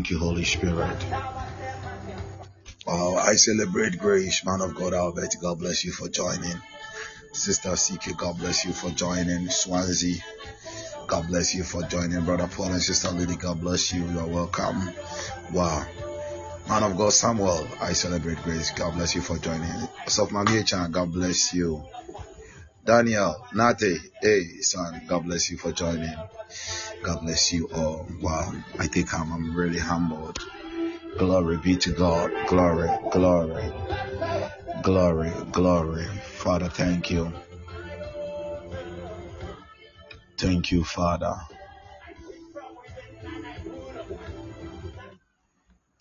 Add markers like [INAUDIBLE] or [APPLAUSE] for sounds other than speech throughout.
Thank you, Holy Spirit. Wow. I celebrate grace, man of God, Albert. God bless you for joining. Sister CK, God bless you for joining. Swansea, God bless you for joining. Brother Paul and Sister Lily, God bless you. You are welcome. Wow. Man of God, Samuel, I celebrate grace. God bless you for joining. Sofmami Chan, God bless you. Daniel, Nate, hey, son, God bless you for joining. God bless you all. Wow. I think I'm, I'm really humbled. Glory be to God. Glory, glory, glory, glory. Father, thank you. Thank you, Father.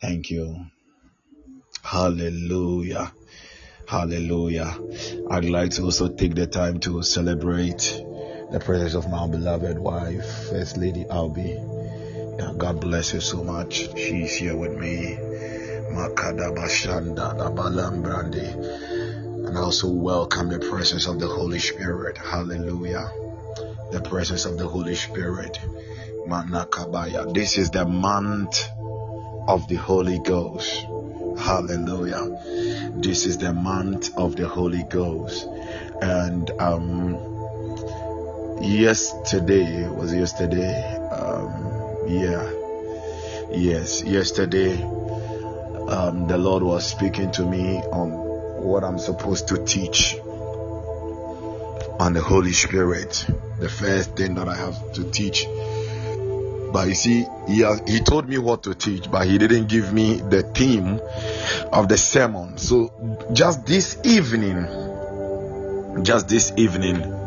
Thank you. Hallelujah. Hallelujah. I'd like to also take the time to celebrate the presence of my beloved wife, First Lady Albi. Yeah, God bless you so much. She's here with me. And I also welcome the presence of the Holy Spirit. Hallelujah. The presence of the Holy Spirit. Manakabaya. This is the month of the Holy Ghost. Hallelujah. This is the month of the Holy Ghost. And um yesterday was yesterday? Um yeah. Yes yesterday um the lord was speaking to me on what i'm supposed to teach on the holy spirit. The first thing that i have to teach. But you see he, has, he told me what to teach but he didn't give me the theme of the sermon. So just this evening just this evening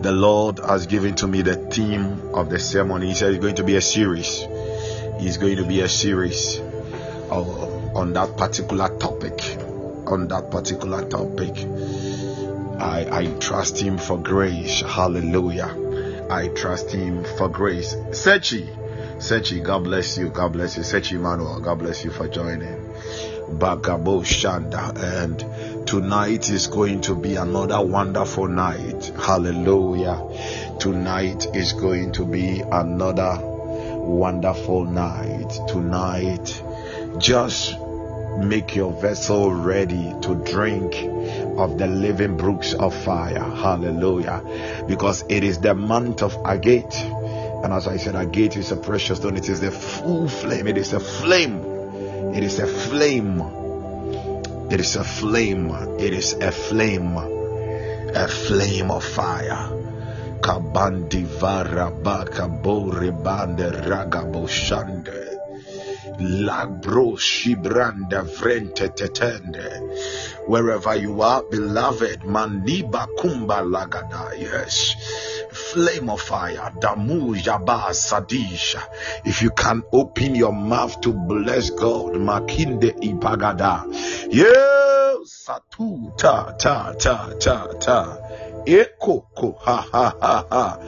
the Lord has given to me the theme of the sermon. He said it's going to be a series. It's going to be a series of, on that particular topic. On that particular topic. I, I trust Him for grace. Hallelujah. I trust Him for grace. Sechi. Sechi, God bless you. God bless you. Sechi Manuel, God bless you for joining. Bagabo Shanda. And tonight is going to be another wonderful night. Hallelujah. Tonight is going to be another wonderful night. Tonight, just make your vessel ready to drink of the living brooks of fire. Hallelujah. Because it is the month of Agate. And as I said, Agate is a precious stone. It is the full flame. It is a flame. It is a flame. It is a flame. It is a flame. A flame of fire. Kabandi vara baka bore bande ragabo shande. Labro shibranda vrente tetende. Wherever you are, beloved, maniba kumba lagada. Yes. Flame of fire. Damu. If you can open your mouth to bless God, makinde ibagada. Yes. Satu ta ta ta ta ta. Ekoko, ha ha ha.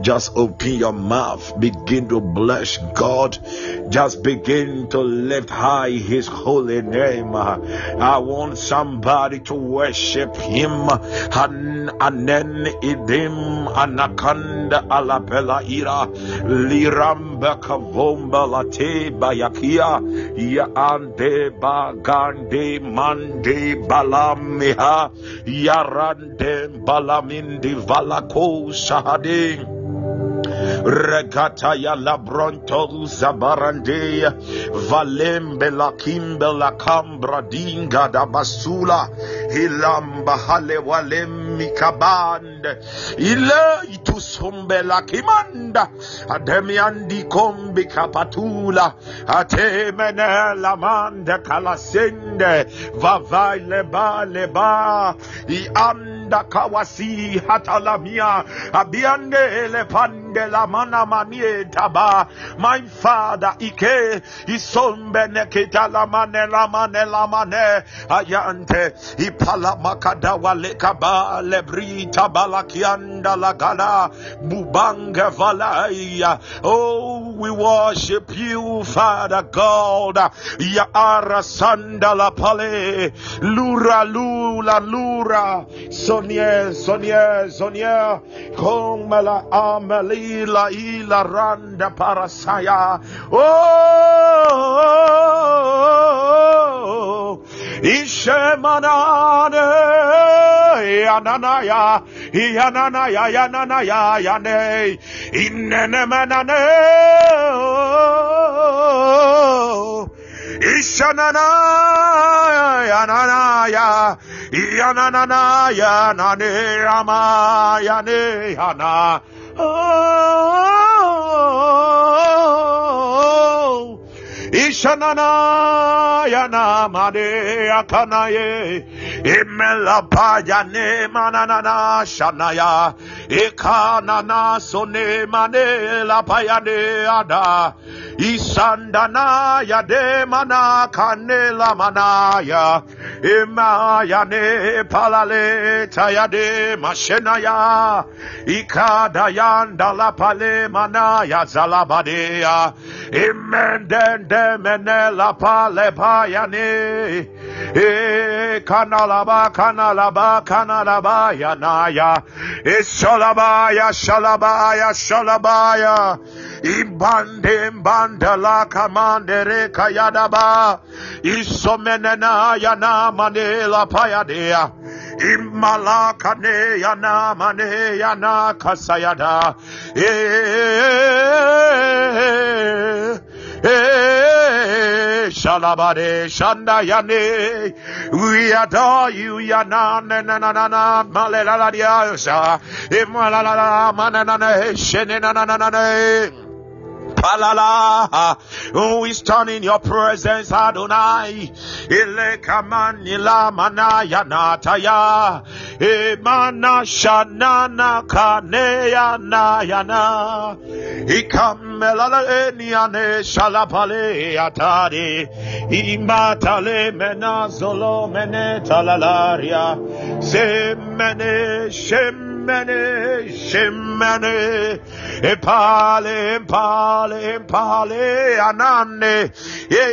Just open your mouth, begin to bless God, just begin to lift high His holy name. I want somebody to worship Him. Han anen idim anakanda alapela ira liramba kavomba late bayakia ya ande bagande mande balamiha yarande balamindi valako shahadin Regata ya labronto zabarande. Valembe la kimbe la cambra dinga da basula. Hilamba hale walem mikaband ile itusombe la kimanda. Ademiandi kombi kapatula. Atemene lamande kalasende vavai leba leba i anda kawasi hatalamia. Abiande le pande la mana manie taba. My father ike isombe nekita la mane la mane la mane. Ayante ipala makada wale kaba lebrita balakianda la gala. Bubanga valaya. Oh we worship you father god. Ya ara sandala pale. Lura lula lura sonia sonia sonia komala amelila ila randa parasaya. Oh ishemanane yananaya yananaya yananaya yane. Inenemanane oh, Ishanana yanana ya yanana ya nane ama yane yana oh Ishanana yana made akanaye imela payane manana shanaya ikanana sone mane payane ada isandana yade mana kanela manaya. Imayane palale tayade mashenaya. Ikadayanda la pale manaya zalabadea imendende mene la pale payane e kanalaba kanalaba kanalaba yanaya ishalabaya shalabaya shalabaya imbande mbanda la kamandere kayadaba isomenena yana manela payadea imalakane yana mane yana kasayada eh Eh, Shalabade Shanda Yane. We adore you, Yana na na na na na Malela la Diasa. Imalala manana Shene Palala, we stand in your presence, Adonai. Ile kamanila manaya nataya, emana shanana kaneya nayana. Ikamelala eniane shalapale atari, imatale mena zolo mene talalaria, semene shem shemene. Shemene epale empale empale anane.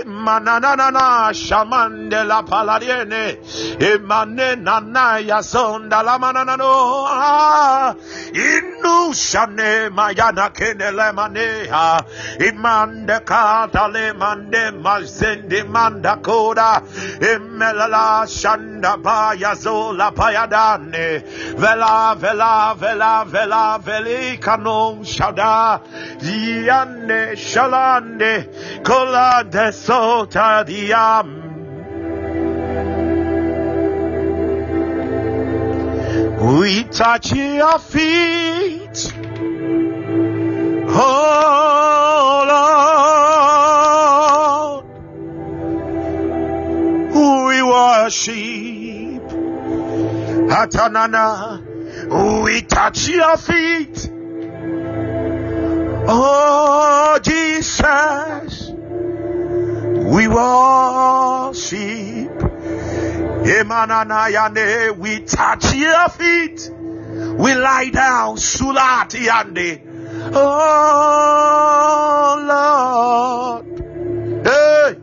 Mananana shamande la palariene. E mane nana ya sonda la mananano. Ah, inu shane mayana kenele mane ha imande kata le mande mazende manda koda. Emelala shanda baya zola vela vela vela vela veli shada. Yande shalande kola de sota diam. We touch your feet oh Lord we worship Atanana we touch your feet. Oh, Jesus, we worship. Emananayane, we touch your feet. We lie down, sulati yande. Oh, Lord, hey,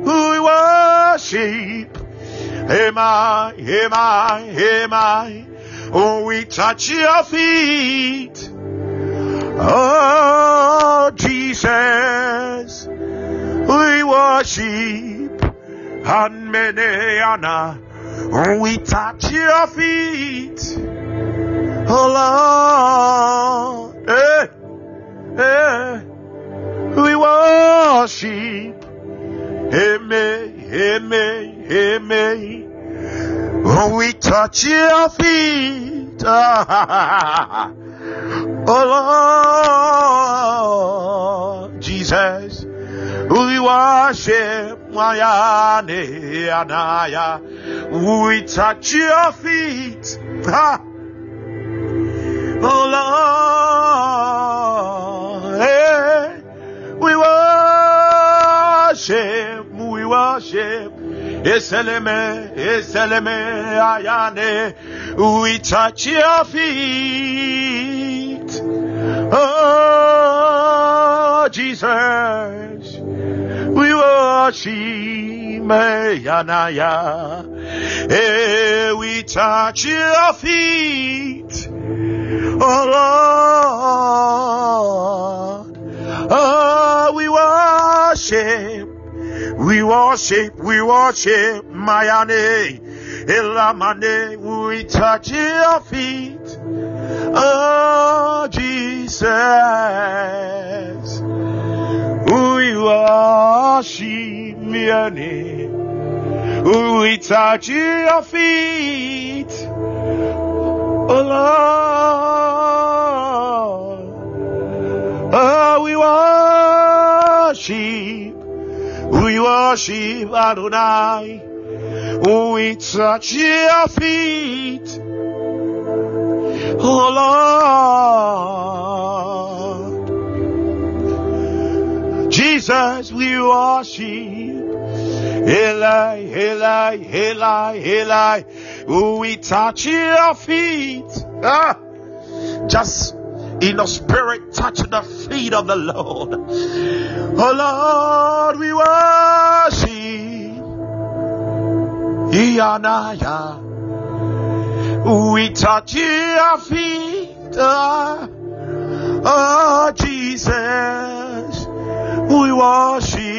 we worship. Am I, am I, am I? Oh, we touch your feet. Oh, Jesus, we worship. And Meneana, oh, we touch your feet. Oh, Lord, eh, eh, we worship. Amen, amen, amen. we touch your feet. [LAUGHS] oh Lord Jesus, we worship Mayane Anaya. We touch your feet. [LAUGHS] Oh Lord, hey, we worship, we worship. Eseleme, Eseleme, Ayane, we touch your feet. Oh, Jesus, we worship, Yanaya, hey, eh, we touch your feet. Oh, Lord, oh, we worship. We worship, we worship, Mayane, Elamane, we touch your feet. Oh, Jesus, we worship, Mayane, we touch your feet. Oh, Lord, oh, we worship. We worship Adonai. We touch your feet. Oh Lord. Jesus, we worship. Eli, Eli, Eli, Eli. We touch your feet. Ah, just in the spirit, touch the feet of the Lord. Oh Lord, we worship. Ianaya. We touch your feet. Ah, Oh Jesus, we worship.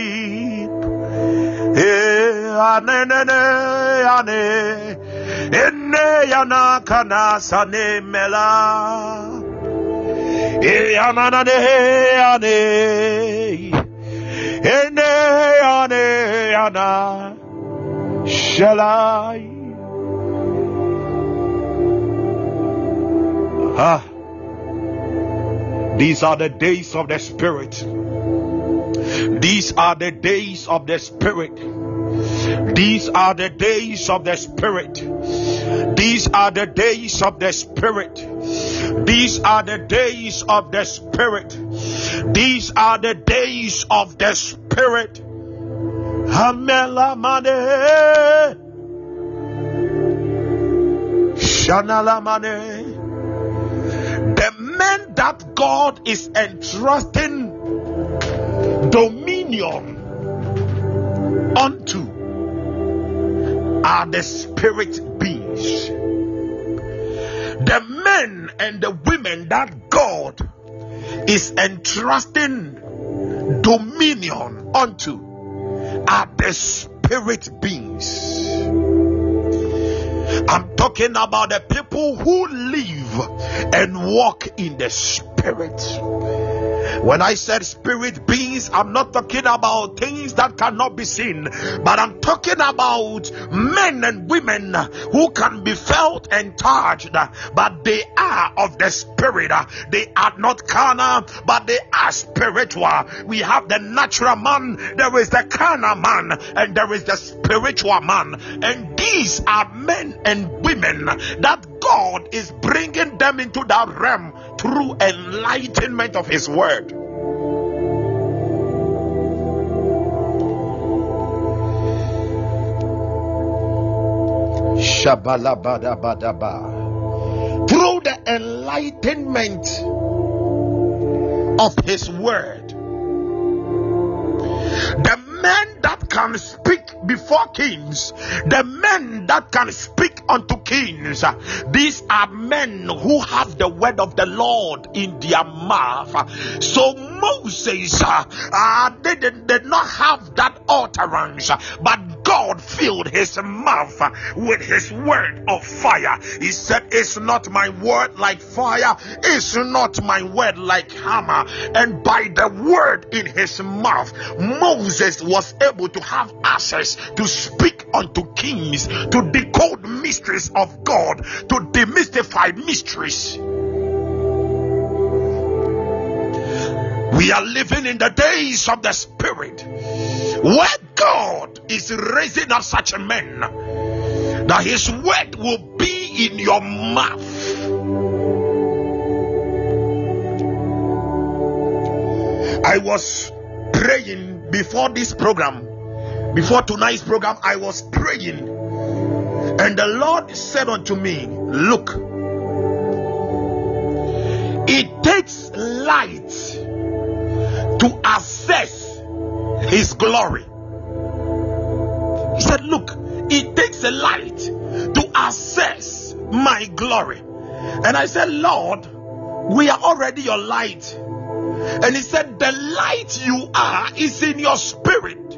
Ana, shalai. Ah, these are the days of the Spirit. These are the days of the Spirit. These are the days of the Spirit. These are the days of the Spirit. These are the days of the Spirit. These are the days of the Spirit. Hamela mane. Mane. The men that God is entrusting dominion unto are the spirit beings. The men and the women that God is entrusting dominion unto are the spirit beings. I'm talking about the people who live and walk in the spirit. When I said spirit beings, I'm not talking about things that cannot be seen, but I'm talking about men and women who can be felt and touched, but they are of the spirit. They are not carnal, but they are spiritual. We have the natural man, there is the carnal man, and there is the spiritual man, and these are men and women that God is bringing them into that realm through enlightenment of His Word. Through the enlightenment of His Word, the men that can speak before kings, the men that can speak unto kings, these are men who have the word of the Lord in their mouth. So Moses uh, uh, did, did not have that utterance, but God filled his mouth with his word of fire. He said, It's not my word like fire, it's not my word like hammer. And by the word in his mouth, Moses was able to have access to speak unto kings, to decode mysteries of God, to demystify mysteries. We are living in the days of the Spirit where God is raising up such a man that his word will be in your mouth. I was praying before this program, before tonight's program, I was praying, and the Lord said unto me, Look, it takes light to assess his glory. He said, Look, it takes a light to assess my glory. And I said, Lord, we are already your light. And he said, The light you are is in your spirit,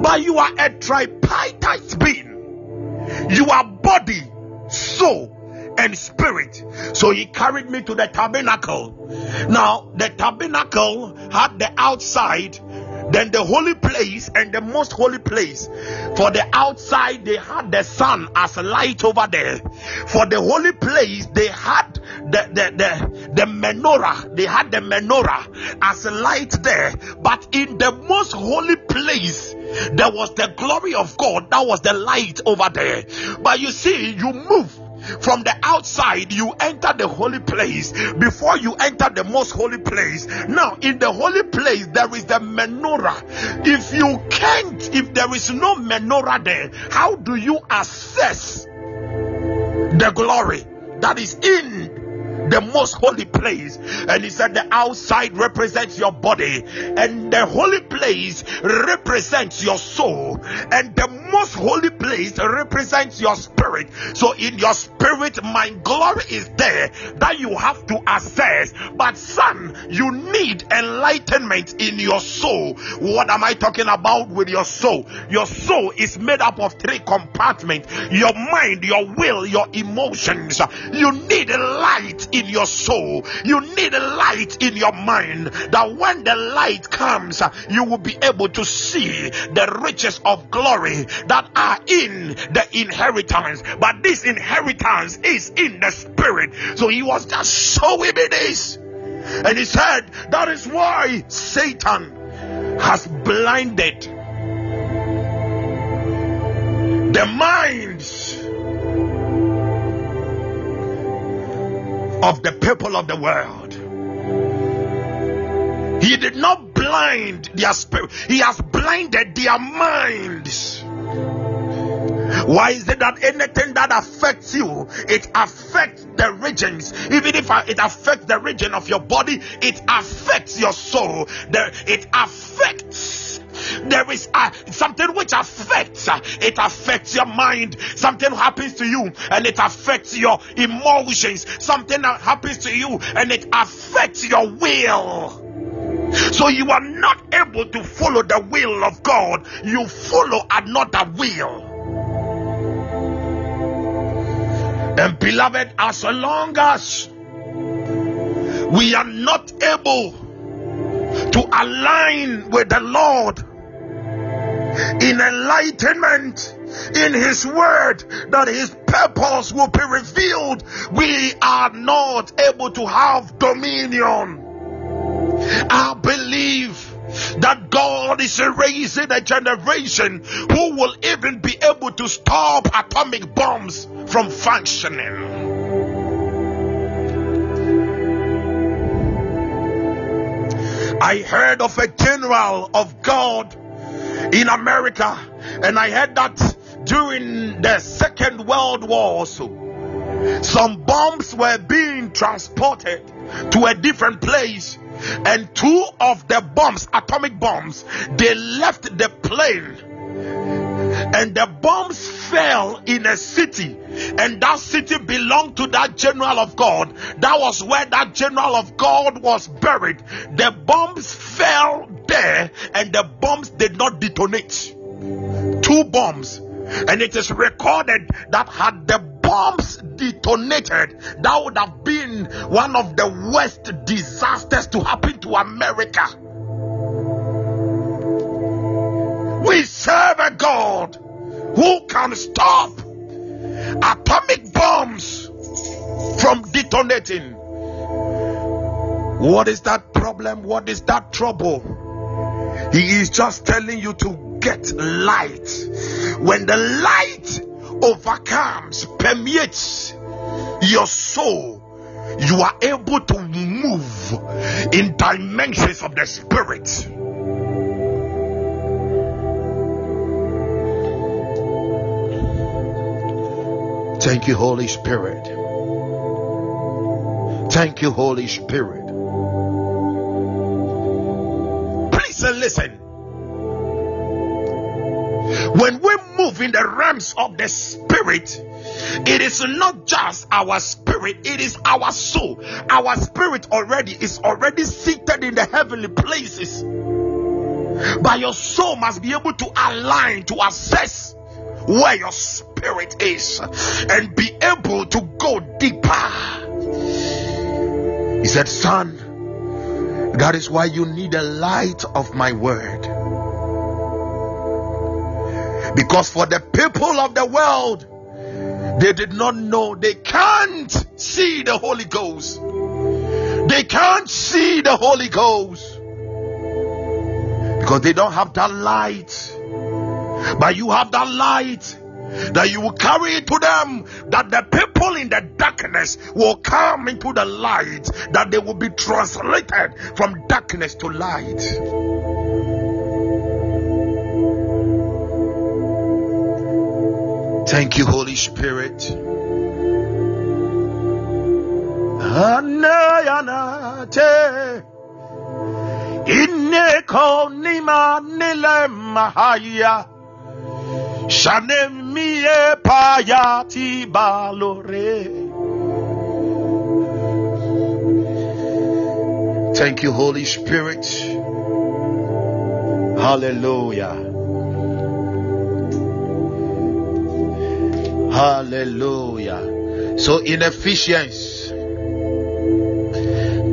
but you are a tripartite being. You are body, soul, and spirit. So he carried me to the tabernacle. Now, the tabernacle had the outside, then the holy place, and the most holy place. For the outside, they had the sun as a light over there. For the holy place, they had the, the, the, the menorah. They had the menorah as a light there. But in the most holy place, there was the glory of God. That was the light over there. But you see, you move from the outside you enter the holy place. Before you enter the most holy place. Now in the holy place there is the menorah. If you can't if there is no menorah there how do you assess the glory that is in the most holy place. And he said, The outside represents your body, and the holy place represents your soul, and the most holy place represents your spirit. So, in your spirit, my glory is there that you have to assess. But, son, you need enlightenment in your soul. What am I talking about with your soul? Your soul is made up of three compartments your mind, your will, your emotions. You need light in your soul. You need a light in your mind that when the light comes, you will be able to see the riches of glory that are in the inheritance. But this inheritance is in the spirit. So he was just showing me this. And he said, That is why Satan has blinded the minds of the people of the world. He did not blind their spirit, He has blinded their minds. Why is it that anything that affects you, it affects the regions? Even if it affects the region of your body, it affects your soul. it affects there is uh, something which affects uh, it affects your mind. Something happens to you and it affects your emotions. Something that happens to you and it affects your will. So you are not able to follow the will of God, you follow another will. And beloved, as long as we are not able to align with the Lord in enlightenment in His Word, that His purpose will be revealed, we are not able to have dominion. I believe that God is raising a generation who will even be able to stop atomic bombs from functioning. I heard of a general of God in America, and I heard that during the Second World War also, some bombs were being transported to a different place and two of the bombs atomic bombs they left the plane and the bombs fell in a city, and that city belonged to that general of God. That was where that general of God was buried. The bombs fell there, and the bombs did not detonate. Two bombs, and it is recorded that had the bombs detonated, that would have been one of the worst disasters to happen to America. We serve a God who can stop atomic bombs from detonating. What is that problem? What is that trouble? He is just telling you to get light. When the light overcomes, permeates your soul, you are able to move in dimensions of the spirit. Thank you, Holy Spirit. Thank you, Holy Spirit. Please listen. When we move in the realms of the spirit, it is not just our spirit, it is our soul. Our spirit already is already seated in the heavenly places. But your soul must be able to align to assess where your spirit is and be able to go deeper. He said, Son, that is why you need the light of my word. Because for the people of the world, they did not know, they can't see the Holy Ghost. They can't see the Holy Ghost because they don't have that light. But you have that light that you will carry it to them, that the people in the darkness will come into the light, that they will be translated from darkness to light. Thank you, Holy Spirit. Nima nile mahaya. Shanemie payati balore. Thank you, Holy Spirit. Hallelujah. Hallelujah. So in Ephesians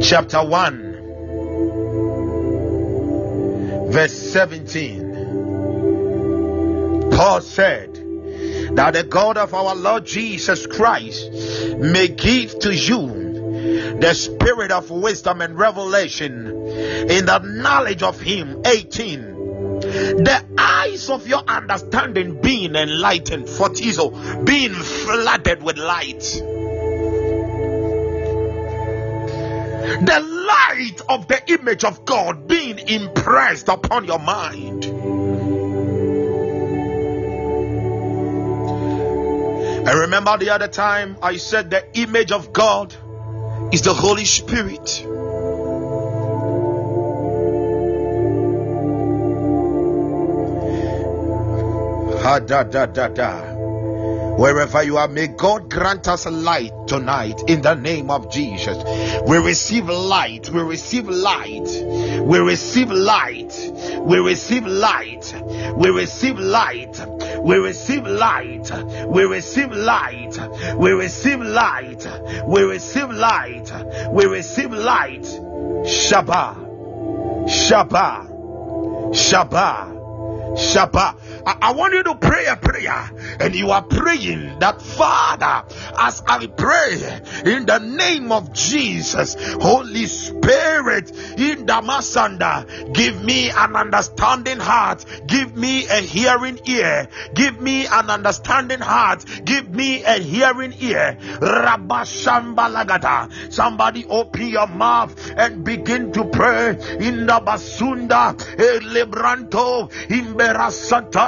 chapter 1, verse 17, Paul said, That the God of our Lord Jesus Christ may give to you the spirit of wisdom and revelation in the knowledge of Him. 18 the eyes of your understanding being enlightened, photizo, being flooded with light. The light of the image of God being impressed upon your mind. I remember the other time I said the image of God is the Holy Spirit. Ha da da da da. Wherever you are, may God grant us light tonight in the name of Jesus. We receive light. We receive light. We receive light. We receive light. We receive light. We receive light. We receive light. We receive light. We receive light. We receive light. We receive light. Shabbat. Shabbat. Shabbat. Shabbat. I, I want you to pray a prayer, and you are praying that Father, as I pray in the name of Jesus, Holy Spirit, in the Masanda, give me an understanding heart, give me a hearing ear, give me an understanding heart, give me a hearing ear. Rabashambalagata. Somebody open your mouth and begin to pray in the Basunda, Lebranto, in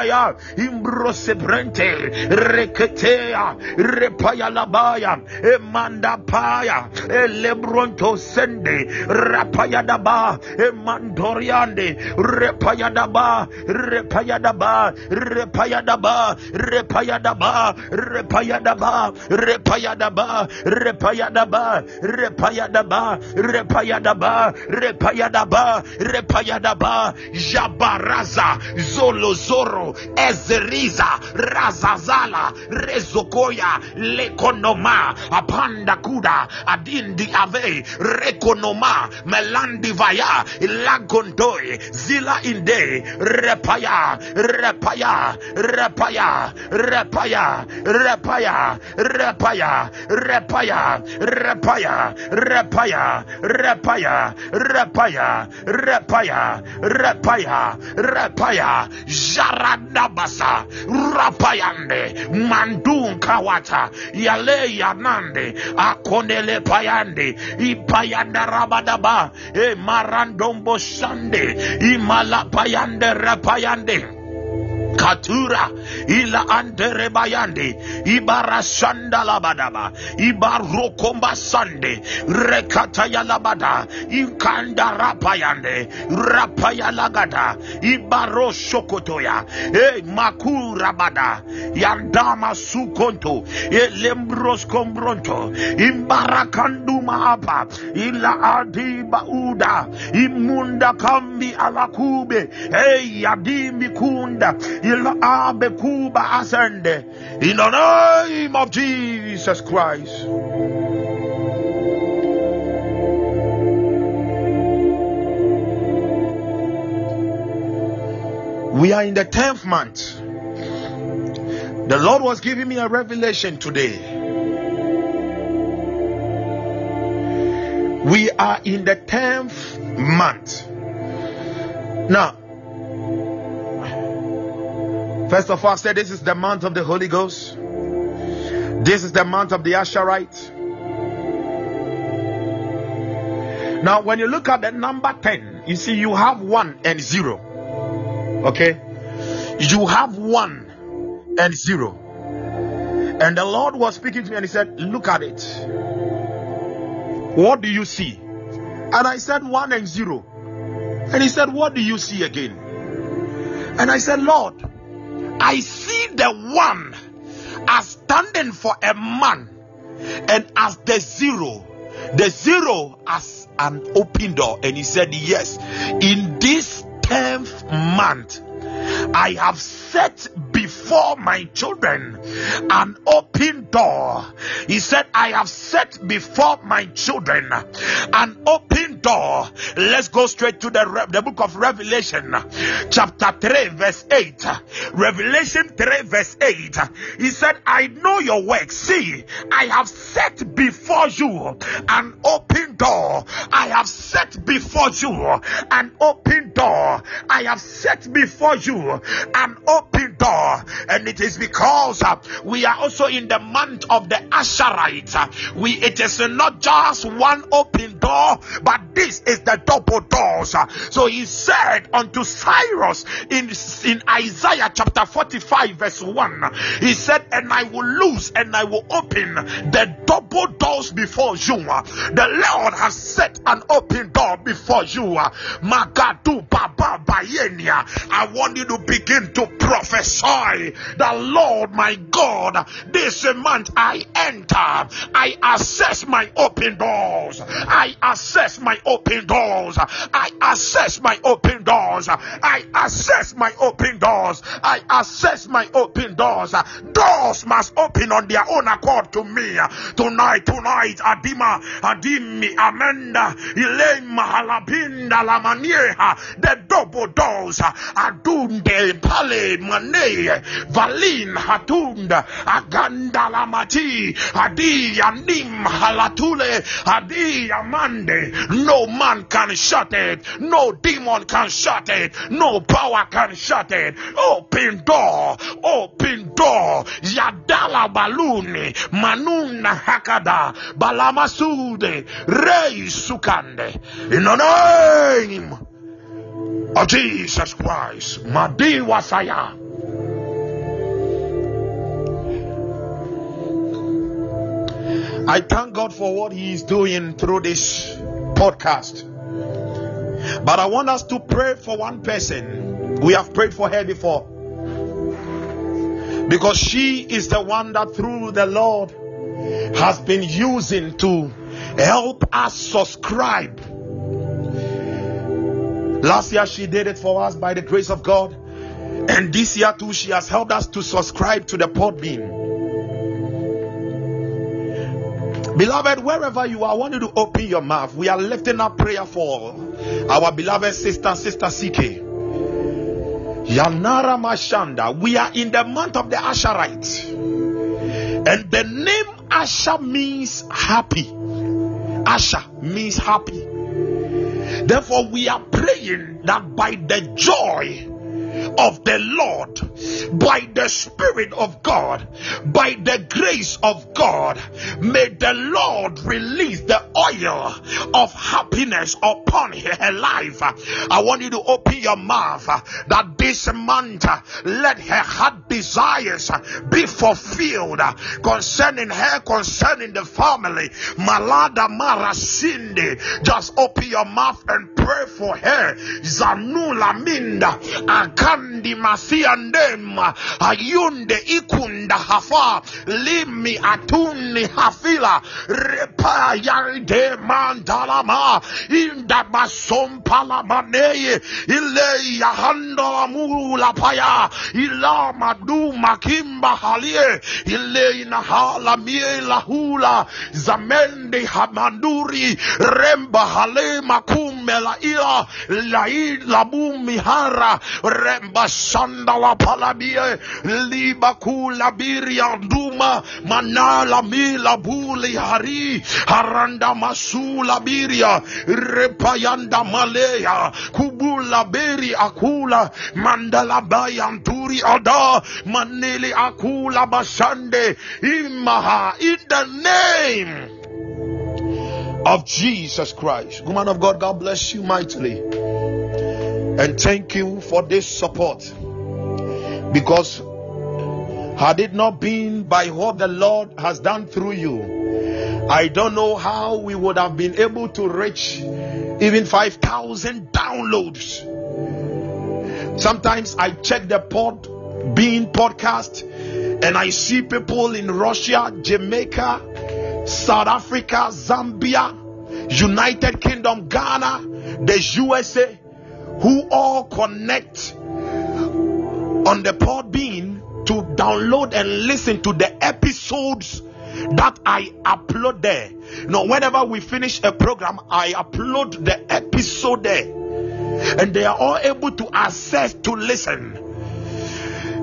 Merasataya, Imbrosebrente, Reketea, Repaya Labaya, Emanda Paya, Elebronto Sende, Rapayadaba, Emandoriande, Repayadaba, Repayadaba, Repayadaba, Repayadaba, Repayadaba, Repayadaba, Repayadaba, Repayadaba, Repayadaba, Repayadaba, Repayadaba, Jabaraza, Zolozoro, Ezeriza, Razazala, Rezokoya, Lekonoma, Apanda Kuda, Adindi Ave, Rekonoma, Melandi Vaya, Lagondoi, Zila Inde, Repaya, Repaya, Repaya, Repaya, Repaya, Repaya, Repaya, Repaya, Repaya, Repaya, Repaya, Repaya, Repaya, Repaya, Jaradabasa, Rapayande, Mandun Kawata, Yale Yanande, Akonele Payande, Ipayanda Rabadaba, E Marandombo Sande, Imala Payande Rapayande. Katura ila andere bayande ibara shanda labadaba ibaro komba sande rekata ya labada ikanda rapayande rapaya lagada ibaro shokotoya e makura bada yandama sukonto e lembros kombronto imbarakandu maapa ila adiba uda imunda kambi alakube e yadimi kunda in the name of Jesus Christ. We are in the 10th month. The Lord was giving me a revelation today. We are in the 10th month. Now, First of all, I said this is the month of the Holy Ghost. This is the month of the Asherite. Now, when you look at the number 10, you see you have 1 and 0. Okay? You have 1 and 0. And the Lord was speaking to me and He said, Look at it. What do you see? And I said, 1 and 0. And He said, What do you see again? And I said, Lord, I see the one as standing for a man and as the zero, the zero as an open door. And he said, Yes, in this 10th month, I have set before my children an open door. He said, I have set before my children an open door. Let's go straight to the, the book of Revelation, chapter 3, verse 8. Revelation 3, verse 8. He said, I know your work. See, I have set before you an open door. I have set before you an open door. I have set before you an open door. And it is because uh, we are also in the month of the Asherite. Uh, we it is not just one open door, but this is the double doors. Uh, so he said unto Cyrus in, in Isaiah chapter 45, verse 1, he said, And I will loose and I will open the double doors before you. The Lord has set an open door before you. Magadu Baba Bayenia. I want you to begin to prophesy the Lord my God, this month I enter, I assess my open doors. I assess my open doors. I assess my open doors. I assess my open doors. I assess my open doors. Doors must open on their own accord to me. Tonight, tonight, Adima, Adimi, Amanda, Elaine, Mahalabinda, Lamanieha, the double doors, Adunde, Pale, Mane, Valin, Hatunda, Aganda, Lamati, Adi, Anim, Halatule, Adi, Amande. No man can shut it. No demon can shut it. No power can shut it. Open door, open door. Yadala baluni, manuna hakada, balamasude, rei sukande. In the name of Jesus Christ. Madi I thank God for what He is doing through this podcast. But I want us to pray for one person. We have prayed for her before. Because she is the one that through the Lord has been using to help us subscribe. Last year she did it for us by the grace of God. And this year too, she has helped us to subscribe to the Podbean. Beloved, wherever you are, I want you to open your mouth. We are lifting up prayer for our beloved sister, Sister CK. Yanara Mashanda. We are in the month of the Asherite. And the name Asher means happy. Asher means happy. Therefore, we are praying that by the joy of the Lord, by the Spirit of God, by the grace of God, may the Lord release the oil of happiness upon her life. I want you to open your mouth uh, that this month uh, let her heart desires uh, be fulfilled concerning her, concerning the family. Malada Mara Cindy, just open your mouth and pray for her. Zanula Minda Akandi Masiandema Ayunde Ikunda Hafa Limi Atuni Hafila Repa Yande Mandalama Inda Masom Palamaneye Ile Yahanda Mula Paya Ila Madu Makimba Halie Ile Inahala Miela Hula Zamende Hamanduri Remba Hale Makumela Ila Labu Mihara Remba Sandala Palabie Liba Kula Biria Duma Manala Mila Buli Hari Haranda Masula Biria Repayanda Malaya Kubula Beri Akula Mandala Bayanturi Ada Manili Akula Basande Imaha in the name of Jesus Christ. Woman of God, God bless you mightily. And thank you for this support. Because had it not been by what the Lord has done through you, I don't know how we would have been able to reach even 5,000 downloads. Sometimes I check the pod being podcast and I see people in Russia, Jamaica, South Africa, Zambia, United Kingdom, Ghana, the USA, who all connect on the Podbean to download and listen to the episodes that I upload there. Now, whenever we finish a program, I upload the episode there, and they are all able to access to listen.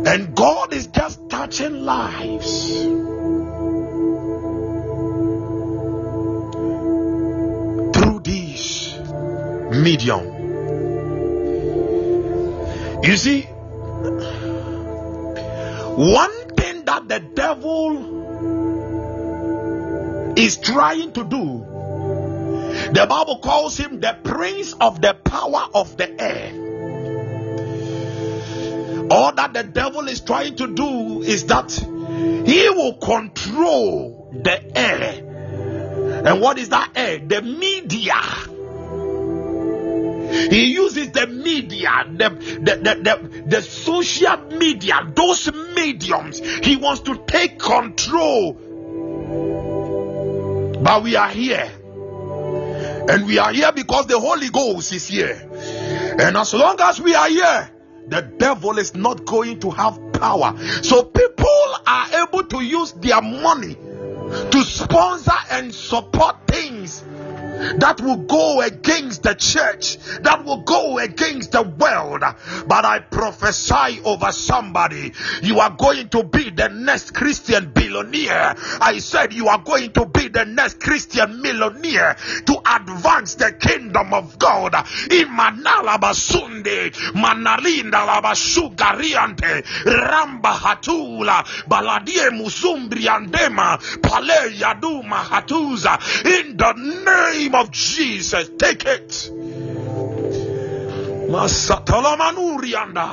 And God is just touching lives. Through this medium. You see, one thing that the devil is trying to do, the Bible calls him the prince of the power of the air. All that the devil is trying to do is that he will control the air. And what is that air? The media. He uses the media, the, the, the, the, social media, those mediums. He wants to take control. But we are here. And we are here because the Holy Ghost is here. And as long as we are here, the devil is not going to have power. So people are able to use their money to sponsor and support things that will go against the church, that will go against the world. But I prophesy over somebody, you are going to be the next Christian billionaire. I said you are going to be the next Christian millionaire to advance the kingdom of God. In the name name of Jesus, take it. Masatalamanurianda.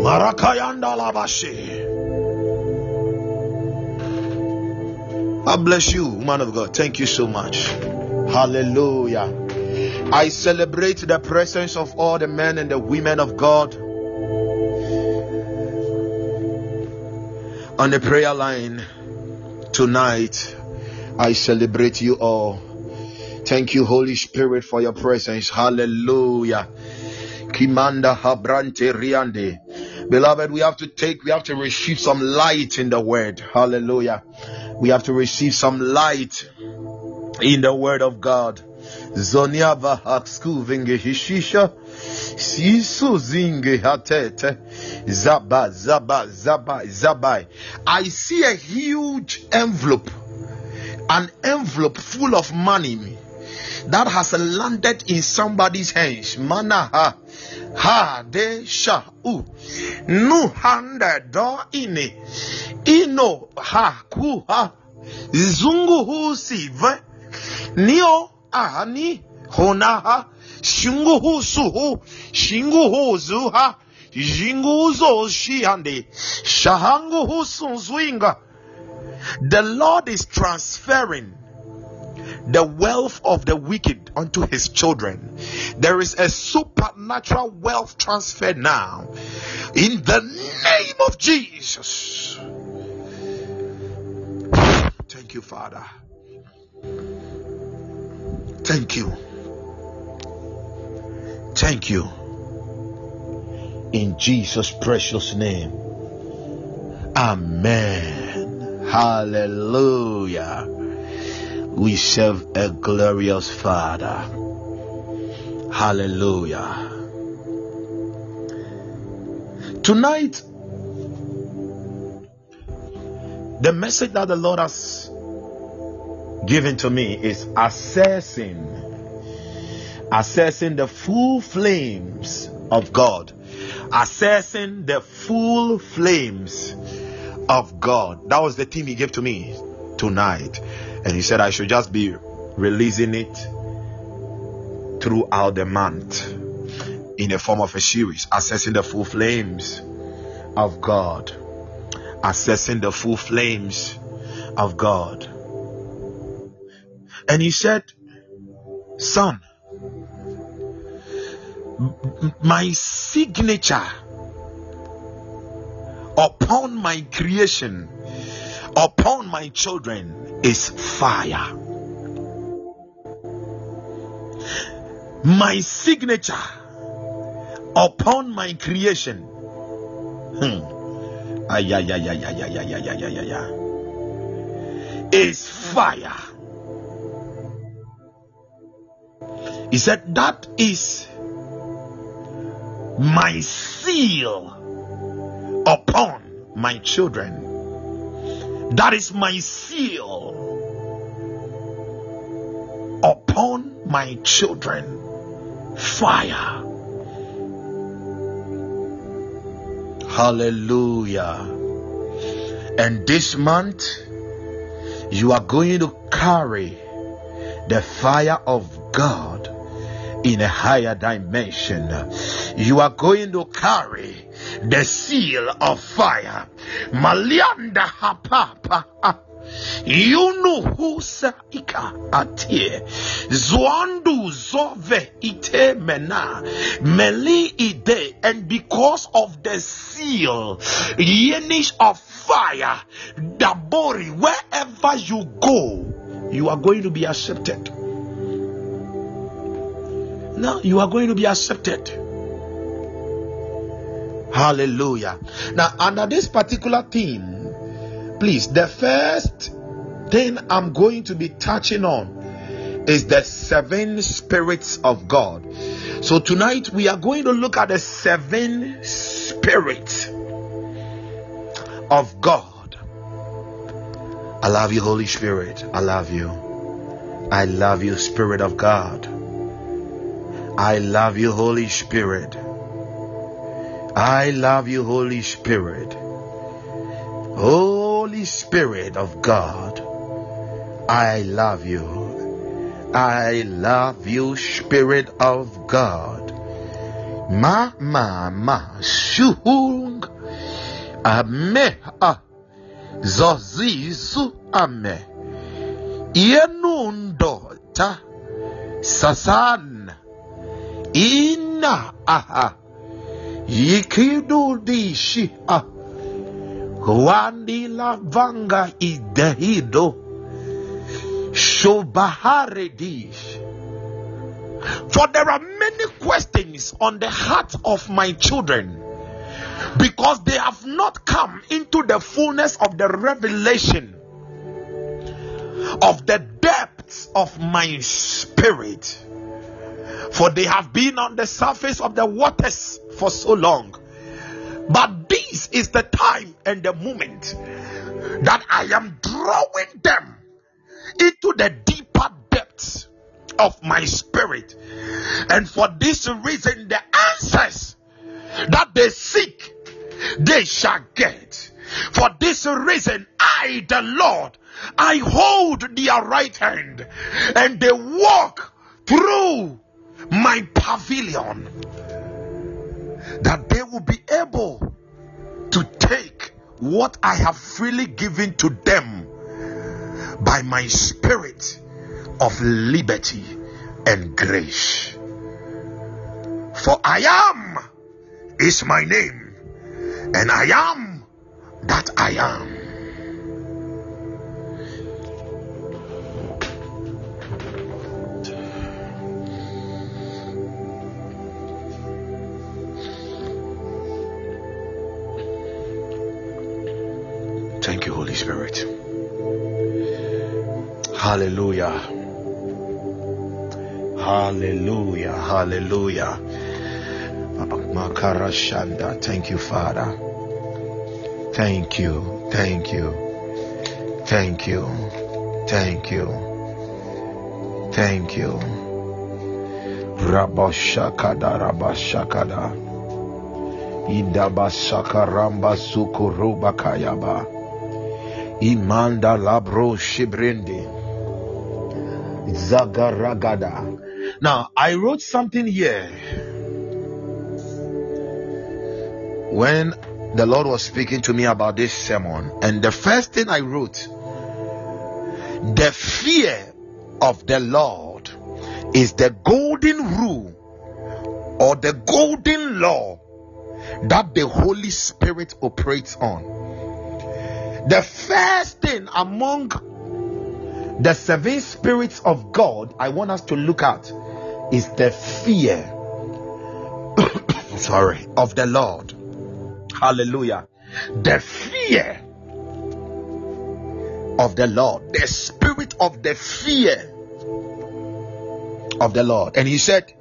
Marakayanda Labashe. I bless you, man of God. Thank you so much. Hallelujah. I celebrate the presence of all the men and the women of God on the prayer line tonight. I celebrate you all. Thank you, Holy Spirit, for your presence. Hallelujah. Kimanda Habrante Riande. Beloved, we have to take, we have to receive some light in the word. Hallelujah. We have to receive some light in the word of God. Zonia Vahaksku Vinge Hishisha. Sisu Zinge Hatete. Zaba, Zaba, Zaba, Zabai. I see a huge envelope. An envelope full of money that has landed in somebody's hands. Mana ha ha de sha u nu handa do ine ino ha ku ha zungu hu sive nio ahani hona ha shungu hu su hu shingu hu zu ha jingu zo shiande shahangu hu sun zwinga the Lord is transferring the wealth of the wicked unto his children. There is a supernatural wealth transfer now in the name of Jesus. Thank you, Father. Thank you. Thank you. In Jesus' precious name. Amen. Hallelujah. We serve a glorious Father. Hallelujah. Tonight, the message that the Lord has given to me is assessing assessing the full flames of God assessing the full flames of God. That was the theme he gave to me tonight. And he said I should just be releasing it throughout the month in the form of a series assessing the full flames of God. Assessing the full flames of God. And he said son my signature upon my creation upon my children is fire. My signature upon my creation. Hmm. Is fire. He said that is my seal my children. That is my seal upon my children. Fire. Hallelujah. And this month, you are going to carry the fire of God in a higher dimension. You are going to carry the seal of fire. Malianda hapapa. Yunu husa ika atie zwandu zove ite mena meli ide and because of the seal yenish of fire dabori wherever you go you are going to be accepted now you are going to be accepted. Hallelujah. Now, under this particular theme, please, the first thing I'm going to be touching on is the seven spirits of God. So, tonight we are going to look at the seven spirits of God. I love you, Holy Spirit. I love you. I love you, Spirit of God. I love you, Holy Spirit. I love you, Holy Spirit. Holy Spirit of God, I love you. I love you, Spirit of God. Ma ma ma shuhung ame ah, a zozizu ame yenundo ta sasan ina aha yikidu dishi a wandi lavanga idehido. Shobaharedish for there are many questions on the heart of my children. Because they have not come into the fullness of the revelation of the depths of my spirit. For they have been on the surface of the waters for so long. But this is the time and the moment that I am drawing them into the deeper depths of my spirit. And for this reason, the answers that they seek, they shall get. For this reason, I, the Lord, I hold their right hand and they walk through my pavilion that they will be able to take what I have freely given to them by my spirit of liberty and grace. For I am is my name, and I am that I am. Hallelujah. Hallelujah. Hallelujah. Makarashanda. Thank you, Father. Thank you. Thank you. Thank you. Thank you. Thank you. Rabashakada Rabashakada. Idabashaka Ramba Sukuruba Kayaba. Imanda Labro Shibrindi. Zagaragada. Now, I wrote something here when the Lord was speaking to me about this sermon, and the first thing I wrote the fear of the Lord is the golden rule or the golden law that the Holy Spirit operates on. The first thing among the seven spirits of God I want us to look at is the fear [COUGHS] sorry of the Lord. Hallelujah. The fear of the Lord, the spirit of the fear of the Lord. And he said,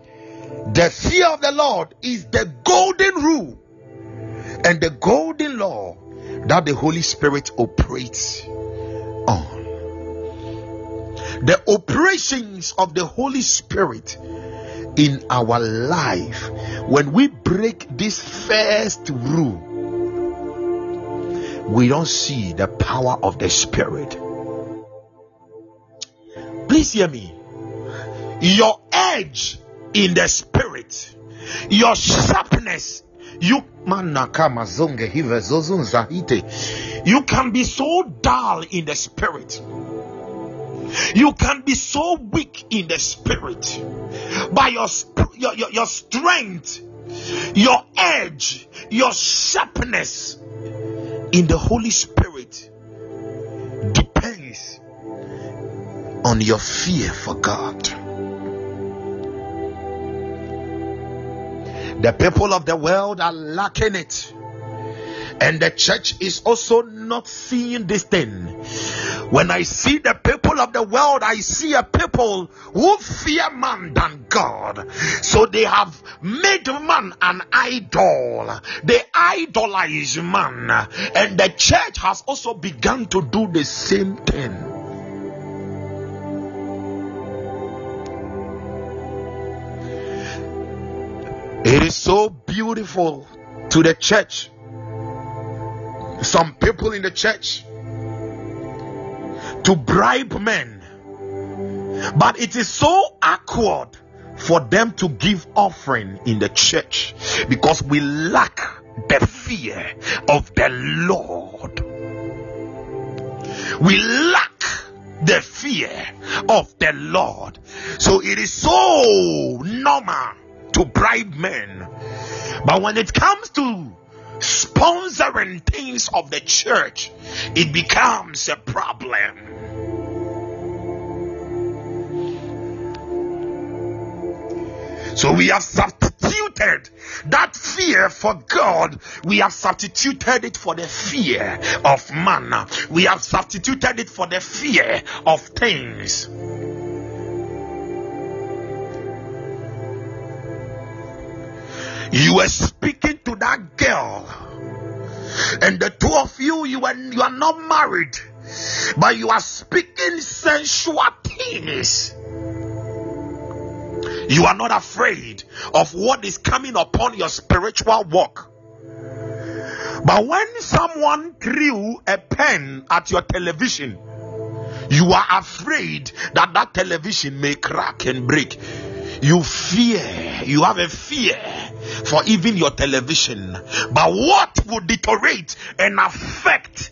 The fear of the Lord is the golden rule and the golden law that the Holy Spirit operates on. The operations of the Holy Spirit in our life, when we break this first rule, we don't see the power of the Spirit. Please hear me. Your edge in the Spirit, your sharpness, you you can be so dull in the spirit you can be so weak in the spirit by your, your, your, your strength your edge your sharpness in the holy spirit depends on your fear for god the people of the world are lacking it and the church is also not seeing this thing. When I see the people of the world, I see a people who fear man than God. So they have made man an idol. They idolize man. And the church has also begun to do the same thing. It is so beautiful to the church some people in the church to bribe men But it is so awkward for them to give offering in the church because we lack the fear of the Lord. We lack the fear of the Lord. So it is so normal to bribe men. But when it comes to sponsoring things of the church, it becomes a problem. So we have substituted that fear for God. We have substituted it for the fear of man. We have substituted it for the fear of things. You were speaking to that girl, and the two of you, you are you are not married, but you are speaking sensual things. You are not afraid of what is coming upon your spiritual walk. But when someone threw a pen at your television, you are afraid that that television may crack and break. You fear, you have a fear for even your television. But what would deteriorate and affect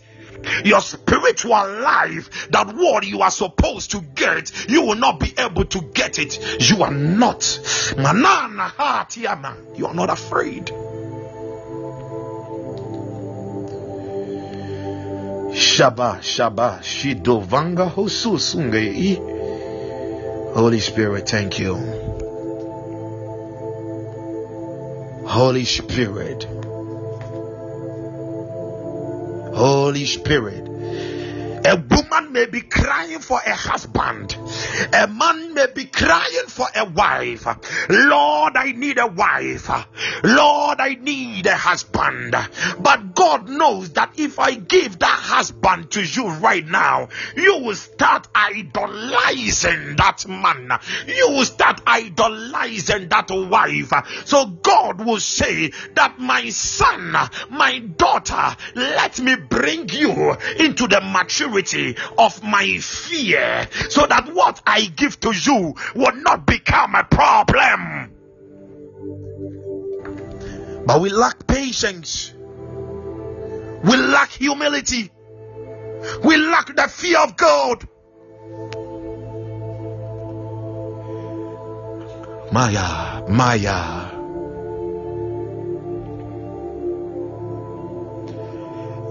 your spiritual life, that what you are supposed to get, you will not be able to get it. You are not. You are not afraid. Shaba Shaba Shidovanga Hosusunge. Holy Spirit, thank you. Holy Spirit. Holy Spirit. A woman may be crying for a husband. A man may be crying for a wife. Lord, I need a wife. Lord, I need a husband. But God knows that if I give that husband to you right now, you will start idolizing that man. You will start idolizing that wife. So God will say that my son, my daughter, let me bring you into the maturity of my fear so that what I give to you will not become a problem. But we lack patience, we lack humility, we lack the fear of God. Maya, Maya.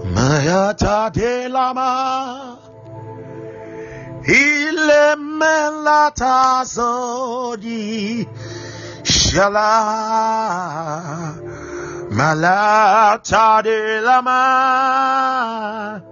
Maya de lama ile melata zodi shala. Malata de lama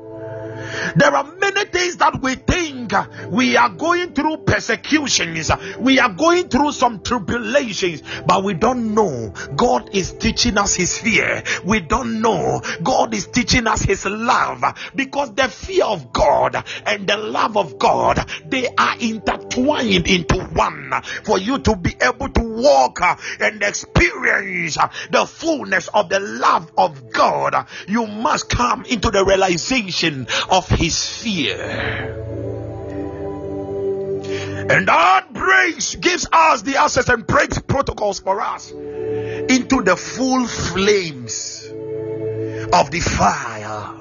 there are many things that we think we are going through persecutions, we are going through some tribulations, but we don't know God is teaching us His fear. We don't know God is teaching us His love because the fear of God and the love of God they are intertwined into one for you to be able to walk and experience the fullness of the love of God. You must come into the realization of his fear. And that breaks, gives us the access and breaks protocols for us into the full flames of the fire,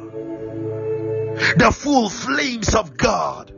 the full flames of God.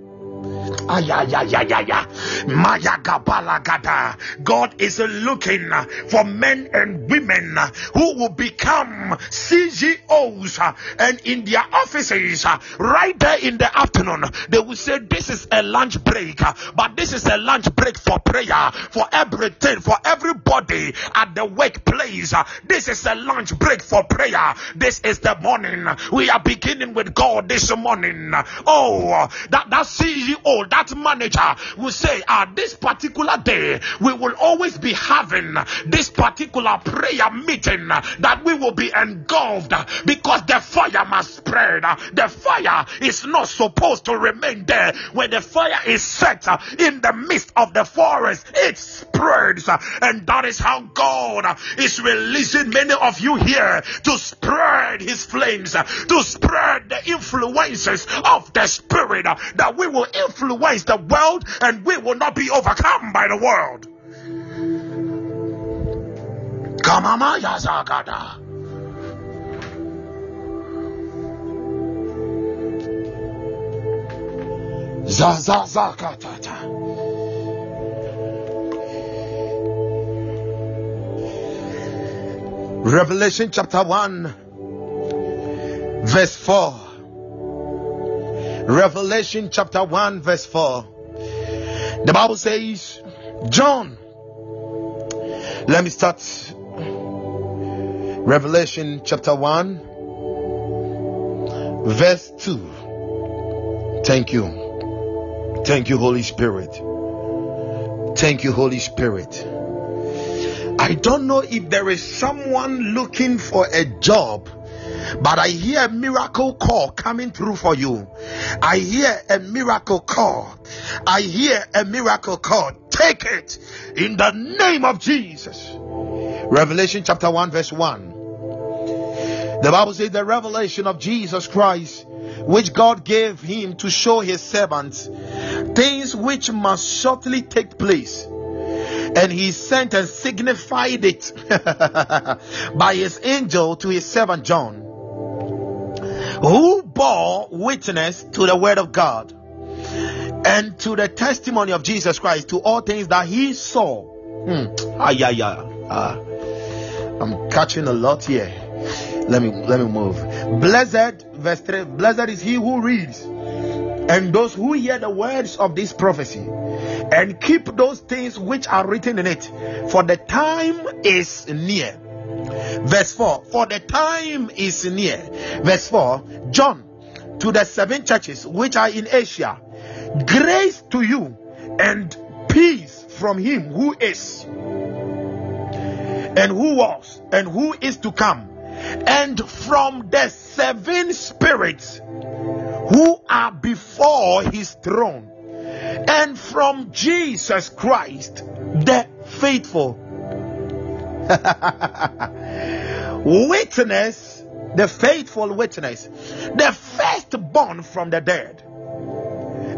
God is looking for men and women who will become CEOs uh, and in their offices uh, right there in the afternoon they will say this is a lunch break uh, but this is a lunch break for prayer for everything for everybody at the workplace. This is a lunch break for prayer. This is the morning. We are beginning with God this morning. Oh that that CEO that manager will say, at this particular day, we will always be having this particular prayer meeting that we will be engulfed because the fire must spread. The fire is not supposed to remain there. When the fire is set in the midst of the forest, it spreads, and that is how God is releasing many of you here to spread His flames, to spread the influences of the Spirit, that we will influence the world and we will not be overcome by the world. Kamama Yazagada. Zazazakatata. Revelation chapter 1, verse 4. Revelation chapter 1, verse 4. The Bible says, John, let me start Revelation chapter 1, verse 2. Thank you. Thank you, Holy Spirit. Thank you, Holy Spirit. I don't know if there is someone looking for a job, but I hear a miracle call coming through for you. I hear a miracle call. I hear a miracle call. Take it in the name of Jesus. Revelation chapter 1, verse 1. The Bible says the revelation of Jesus Christ, which God gave him to show his servants things which must shortly take place. And he sent and signified it [LAUGHS] by his angel to his servant John, who bore witness to the word of God and to the testimony of Jesus Christ, to all things that he saw. Hmm. Yeah, yeah. Ah. I'm catching a lot here let me let me move blessed verse 3 blessed is he who reads and those who hear the words of this prophecy and keep those things which are written in it for the time is near verse 4 for the time is near. Verse 4 john to the seven churches which are in asia grace to you and peace from him who is and who was and who is to come and from the seven spirits who are before his throne, and from Jesus Christ, the faithful [LAUGHS] witness, the faithful witness, the firstborn from the dead,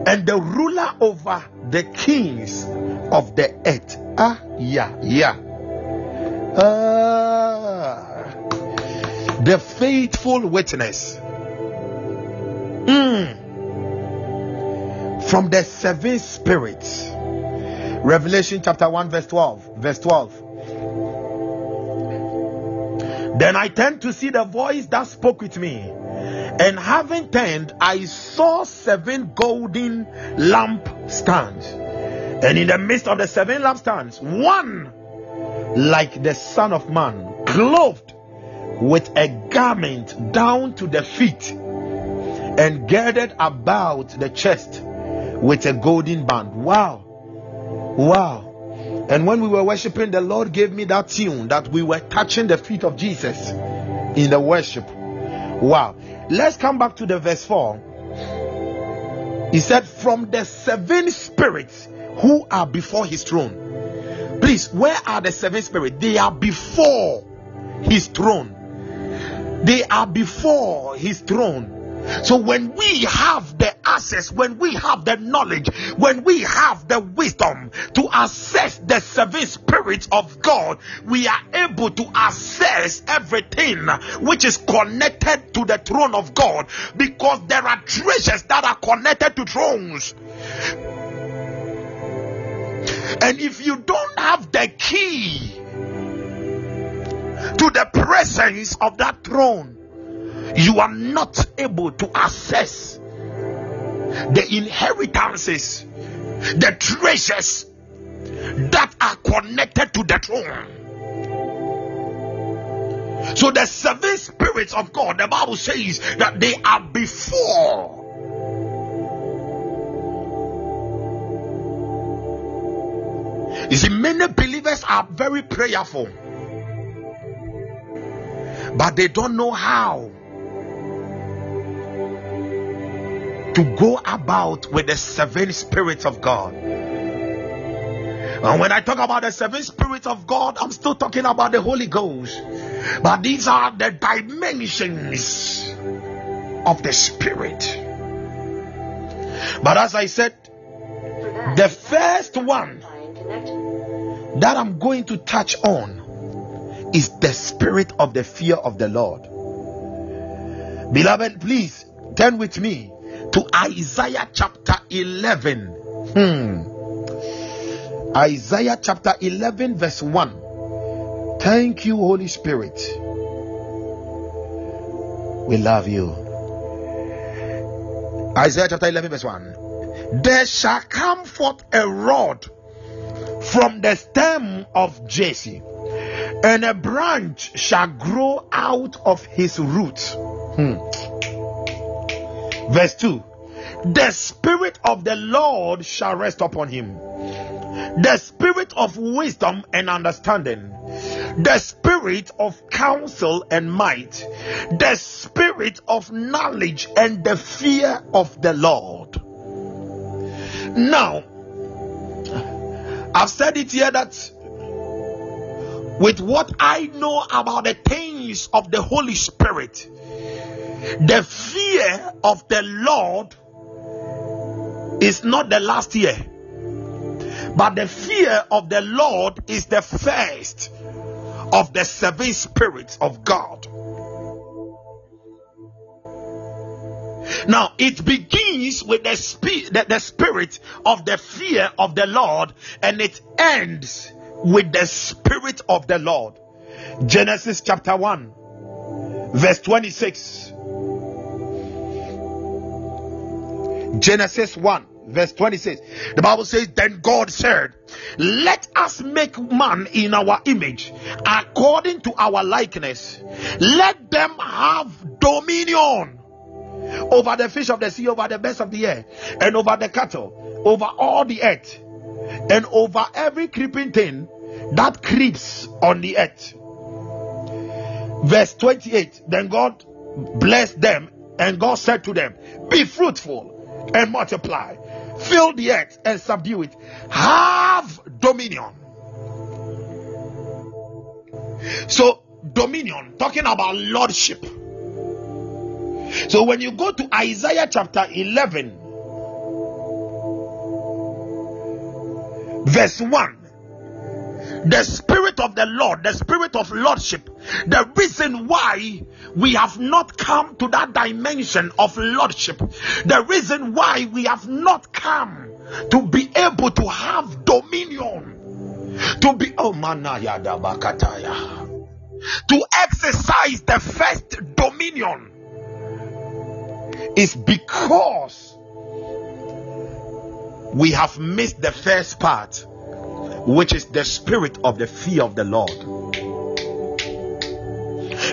and the ruler over the kings of the earth. Ah, yeah, yeah. Ah the faithful witness. Mm. From the seven spirits. Revelation chapter 1, verse 12. Verse 12. Then I turned to see the voice that spoke with me. And having turned, I saw seven golden lamp stands. And in the midst of the seven lampstands, one like the Son of Man, clothed with a garment down to the feet and girded about the chest with a golden band. Wow. Wow. And when we were worshiping, the Lord gave me that tune that we were touching the feet of Jesus in the worship. Wow. Let's come back to the verse 4. He said, From the seven spirits who are before his throne. Please, where are the seven spirits? They are before his throne. They are before his throne. So when we have the access, when we have the knowledge, when we have the wisdom to assess the seven spirits of God, we are able to assess everything which is connected to the throne of God because there are treasures that are connected to thrones. And if you don't have the key to the presence of that throne, you are not able to access the inheritances, the treasures that are connected to the throne. So, the seven spirits of God, the Bible says that they are before. You see, many believers are very prayerful but they don't know how to go about with the seven spirits of God. And when I talk about the seven spirits of God, I'm still talking about the Holy Ghost. But these are the dimensions of the Spirit. But as I said, the first one that I'm going to touch on is the spirit of the fear of the Lord. Beloved, please turn with me to Isaiah chapter 11. Hmm. Isaiah chapter 11, verse 1. Thank you, Holy Spirit. We love you. Isaiah chapter 11, verse 1. There shall come forth a rod from the stem of Jesse, and a branch shall grow out of his root. Hmm. Verse 2 The Spirit of the Lord shall rest upon him. The spirit of wisdom and understanding, the spirit of counsel and might, the spirit of knowledge and the fear of the Lord. Now, I've said it here that with what I know about the things of the Holy Spirit, the fear of the Lord is not the last year, but the fear of the Lord is the first of the seven spirits of God. Now it begins with the, spe- the, the spirit of the fear of the Lord and it ends with the spirit of the Lord. Genesis chapter 1, verse 26. Genesis 1, verse 26. The Bible says, Then God said, Let us make man in our image, according to our likeness. Let them have dominion over the fish of the sea, over the birds of the air, and over the cattle, over all the earth, and over every creeping thing that creeps on the earth. Verse 28 Then God blessed them, and God said to them, Be fruitful and multiply, fill the earth and subdue it, have dominion. So, dominion, talking about lordship. So when you go to Isaiah chapter 11, verse 1, the spirit of the Lord, the spirit of lordship, the reason why we have not come to that dimension of lordship, the reason why we have not come to be able to have dominion, to be oh manayada bakataya, to exercise the first dominion is because we have missed the first part, which is the spirit of the fear of the Lord.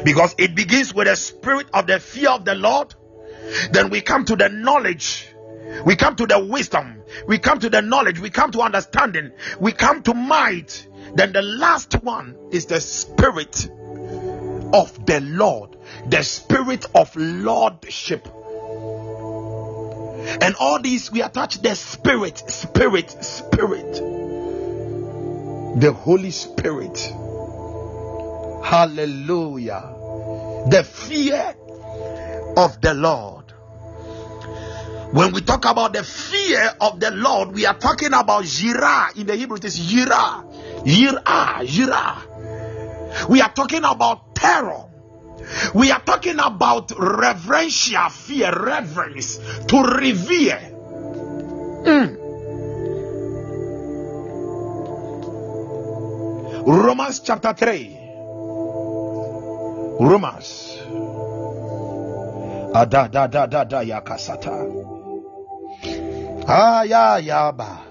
Because it begins with the spirit of the fear of the Lord, then we come to the knowledge, we come to the wisdom, we come to the knowledge, we come to understanding, we come to might. Then the last one is the spirit of the Lord, the spirit of lordship. And all these we attach the spirit spirit spirit the holy spirit. Hallelujah. The fear of the lord. When we talk about the fear of the lord we are talking about yirah in the hebrew it is yirah yirah yirah we are talking about terror. We are talking about reverential fear, reverence, to revere. Mm. Romans chapter 3. Romans. Ada da da da da yakasata. Ah ya ya ba.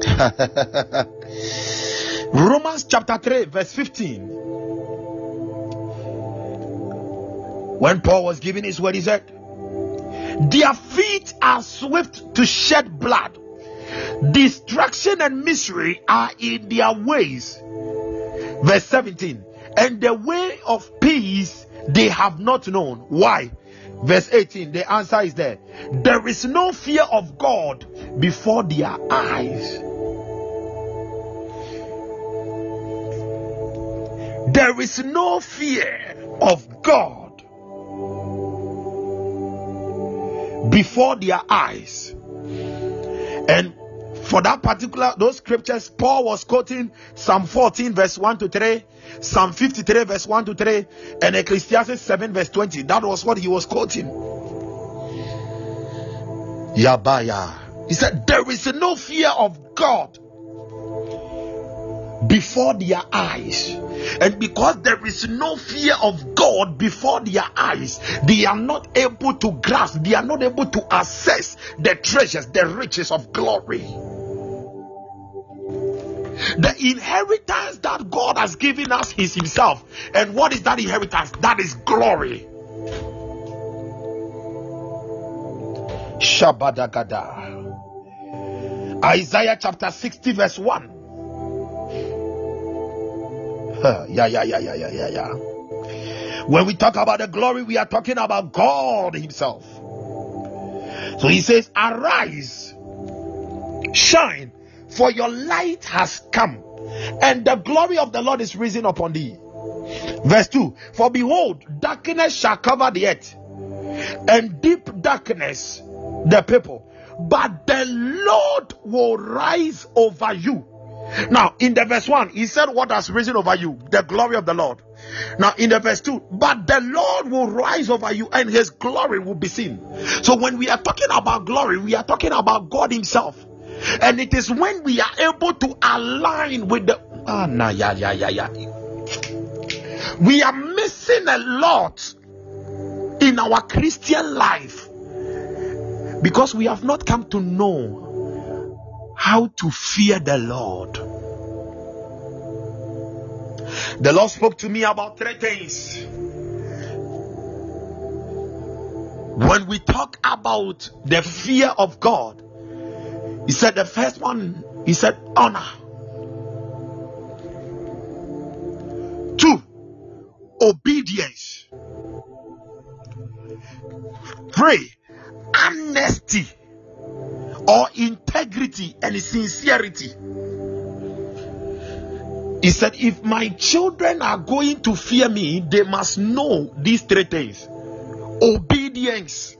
[LAUGHS] Romans chapter 3 verse 15. When Paul was giving his word, he said, Their feet are swift to shed blood, destruction and misery are in their ways. Verse 17, and the way of peace they have not known. Why? Verse 18, the answer is there. There is no fear of God before their eyes. There is no fear of God before their eyes. And for that particular those scriptures paul was quoting psalm 14 verse 1 to 3 psalm 53 verse 1 to 3 and ecclesiastes 7 verse 20 that was what he was quoting. Yabaya. He said there is no fear of god before their eyes. And because there is no fear of God before their eyes, they are not able to grasp, they are not able to assess the treasures, the riches of glory. The inheritance that God has given us is Himself. And what is that inheritance? That is glory. Shabadagada. Isaiah chapter 60, verse 1. yeah, yeah, yeah, yeah, yeah, yeah, yeah. When we talk about the glory, we are talking about God Himself. So He says, Arise, shine, for your light has come, and the glory of the Lord is risen upon thee. Verse 2 For behold, darkness shall cover the earth, and deep darkness the people, but the Lord will rise over you. Now, in the verse 1, he said, What has risen over you? The glory of the Lord. Now, in the verse 2, but the Lord will rise over you and his glory will be seen. So, when we are talking about glory, we are talking about God Himself. And it is when we are able to align with the ah, nah, yeah, yeah, yeah, yeah. We are missing a lot in our Christian life because we have not come to know how to fear the Lord. The Lord spoke to me about three things. When we talk about the fear of God, he said the first one, he said honor. Two, obedience. Three, honesty or integrity and sincerity. He said, If my children are going to fear me, they must know these three things obedience,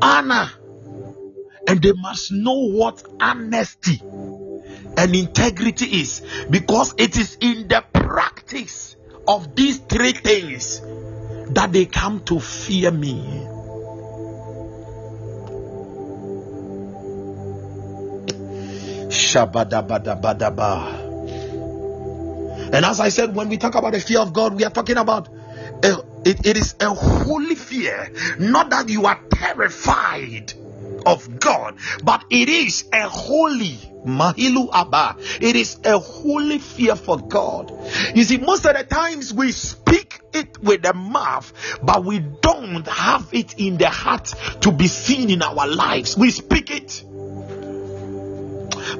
honor, and they must know what honesty and integrity is because it is in the practice of these three things that they come to fear me. Shabadabadabadaba. And as I said, when we talk about the fear of God, we are talking about a, it, it is a holy fear, not that you are terrified of God, but it is a holy Mahilu Abba. It is a holy fear for God. You see, most of the times we speak it with the mouth, but we don't have it in the heart to be seen in our lives. We speak it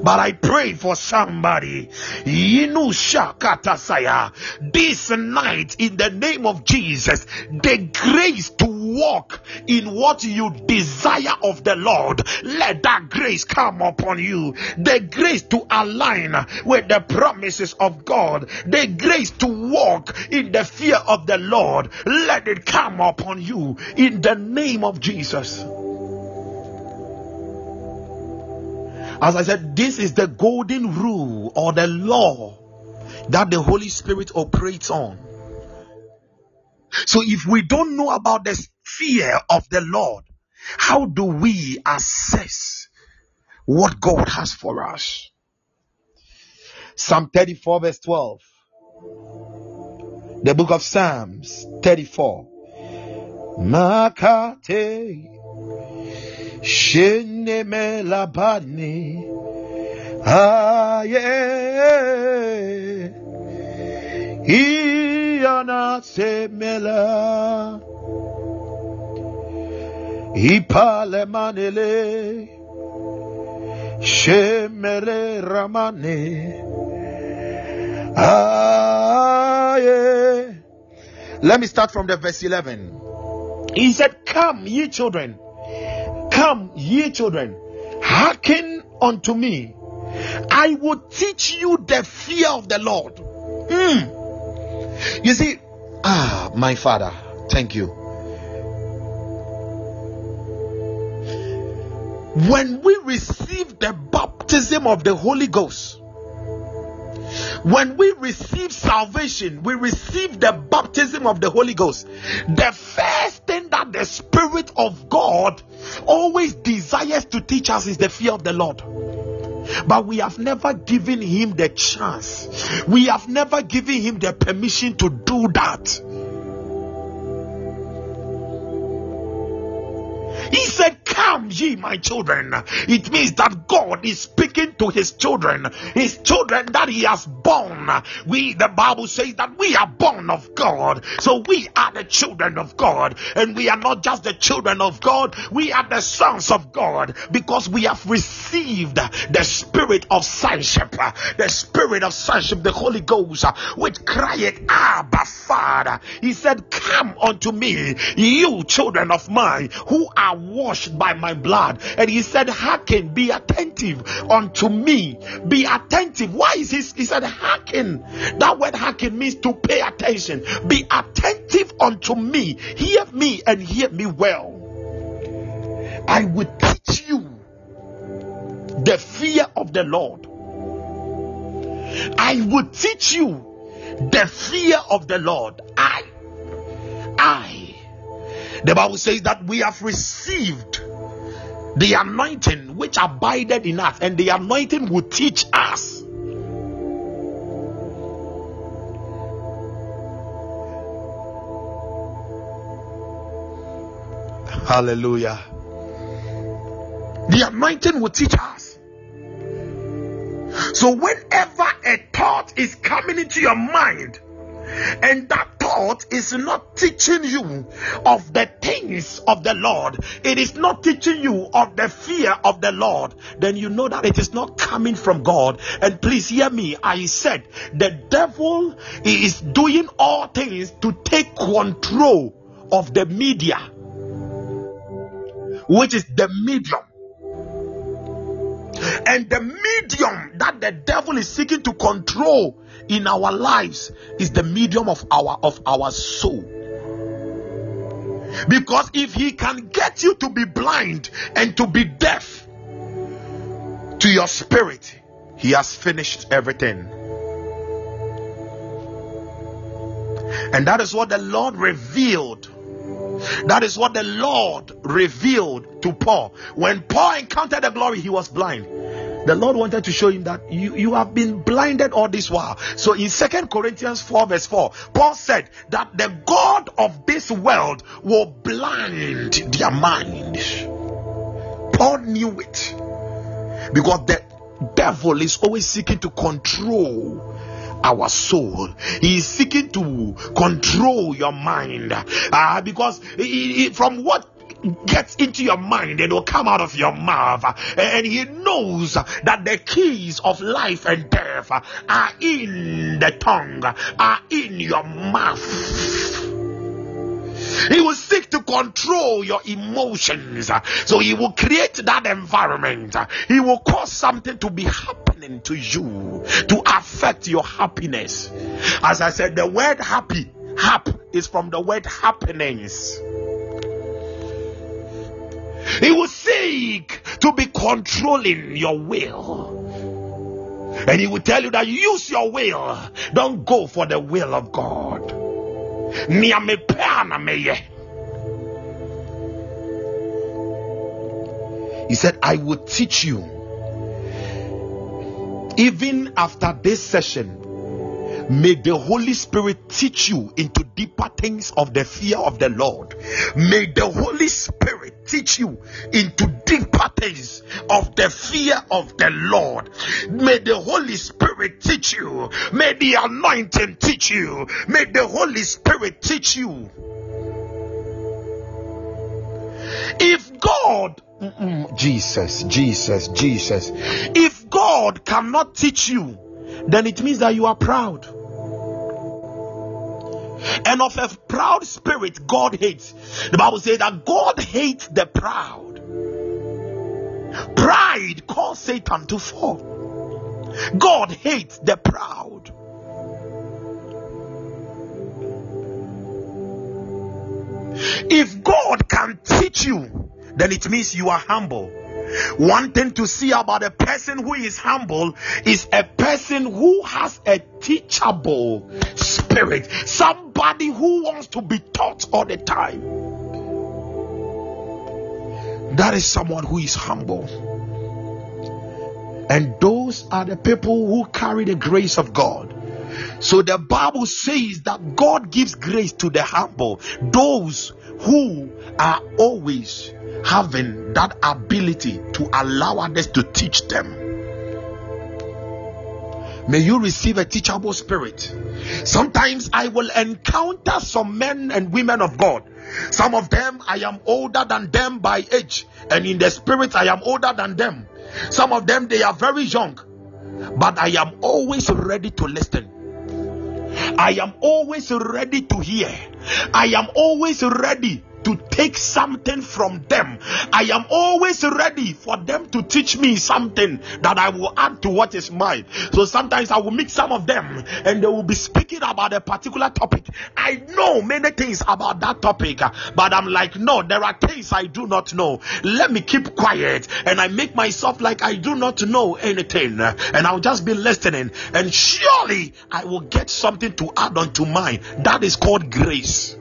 but I pray for somebody. This night, in the name of Jesus, the grace to walk in what you desire of the Lord, let that grace come upon you. The grace to align with the promises of God, the grace to walk in the fear of the Lord, let it come upon you in the name of Jesus. As I said, this is the golden rule or the law that the Holy Spirit operates on. So if we don't know about the fear of the Lord, how do we assess what God has for us? Psalm 34, verse 12. The book of Psalms 34. Makate Sheneme labani. Aye. Iana semela. Ipale manele. Ramane. Aye. Let me start from the verse 11. He said, Come, ye children, come, ye children, hearken unto me. I will teach you the fear of the Lord. Mm. You see, ah, my father, thank you. When we receive the baptism of the Holy Ghost, when we receive salvation, we receive the baptism of the Holy Ghost. The first thing that the Spirit of God always desires to teach us is the fear of the Lord. But we have never given him the chance, we have never given him the permission to do that. He said, Come, ye my children. It means that God is speaking to his children, his children that he has born. We, the Bible says that we are born of God. So we are the children of God. And we are not just the children of God, we are the sons of God because we have received the spirit of sonship, the spirit of sonship, the Holy Ghost, which cried, Abba, Father. He said, Come unto me, you children of mine who are washed by my blood. And he said, Hearken, be attentive unto me. Be attentive. Why is he? He said, Hearken. That word hearken means to pay attention. Be attentive unto me. Hear me and hear me well. I will teach you the fear of the Lord. I will teach you the fear of the Lord. I, I the Bible says that we have received the anointing which abided in us, and the anointing will teach us. Hallelujah. The anointing will teach us. So, whenever a thought is coming into your mind, and that thought is not teaching you of the things of the Lord, it is not teaching you of the fear of the Lord, then you know that it is not coming from God. And please hear me, I said the devil is doing all things to take control of the media, which is the medium and the medium that the devil is seeking to control in our lives is the medium of our of our soul. Because if he can get you to be blind and to be deaf to your spirit he has finished everything. And that is what the lord revealed that is what the lord revealed to paul when paul encountered the glory he was blind the Lord wanted to show him that you, you have been blinded all this while. So in Second Corinthians 4, verse 4, Paul said that the God of this world will blind their minds. Paul knew it because the devil is always seeking to control our soul. He is seeking to control your mind uh, because he, he, from what gets into your mind it will come out of your mouth. And he knows that the keys of life and death are in the tongue, are in your mouth. He will seek to control your emotions. So he will create that environment. He will cause something to be happening to you to affect your happiness. As I said, the word happy, hap is from the word happenings. He will seek to be controlling your will. And he will tell you that use your will. Don't go for the will of God. He said, I will teach you. Even after this session, May the Holy Spirit teach you into deeper things of the fear of the Lord. May the Holy Spirit teach you into deeper things of the fear of the Lord. May the Holy Spirit teach you. May the anointing teach you. May the Holy Spirit teach you. If God Jesus, Jesus, Jesus. If God cannot teach you, then it means that you are proud. and of a proud spirit God hates. The Bible says that God hates the proud. Pride causes Satan to fall. God hates the proud. If God can teach you, then it means you are humble. One thing to see about a person who is humble is a person who has a teachable spirit, somebody who wants to be taught all the time. That is someone who is humble. And those are the people who carry the grace of God. So the Bible says that God gives grace to the humble, those who are always having that ability to allow others to teach them. May you receive a teachable spirit. Sometimes I will encounter some men and women of God. Some of them I am older than them by age, and in the spirit I am older than them. Some of them they are very young, but I am always ready to listen. I am always ready to hear. I am always ready to take something from them. I am always ready for them to teach me something that I will add to what is mine. So sometimes I will meet some of them and they will be speaking about a particular topic. I know many things about that topic, but I'm like, no, there are things I do not know. Let me keep quiet and I make myself like I do not know anything and I'll just be listening and surely I will get something to add on to mine. That is called grace.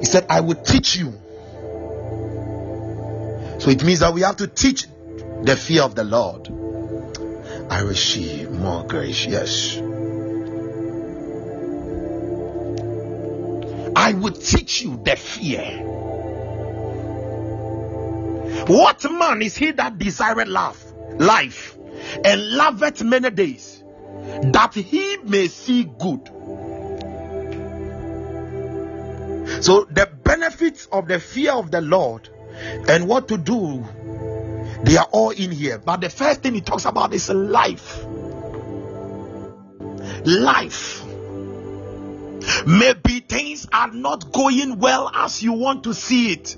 He said, I will teach you. So it means that we have to teach the fear of the Lord. I receive more grace. Yes. I will teach you the fear. What man is he that desireth life, life, and loveth many days, that he may see good? So, the benefits of the fear of the Lord and what to do, they are all in here. But the first thing he talks about is life. Life. Maybe things are not going well as you want to see it.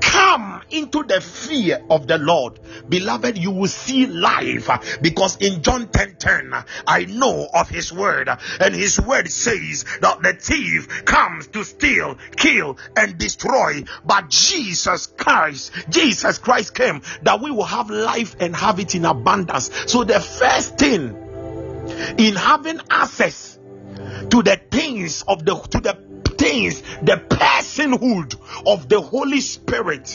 Come into the fear of the Lord. Beloved, you will see life because in John 10 10, I know of his word, and his word says that the thief comes to steal, kill, and destroy. But Jesus Christ, Jesus Christ came that we will have life and have it in abundance. So the first thing in having access to the things of the to the things, the personhood of the Holy Spirit,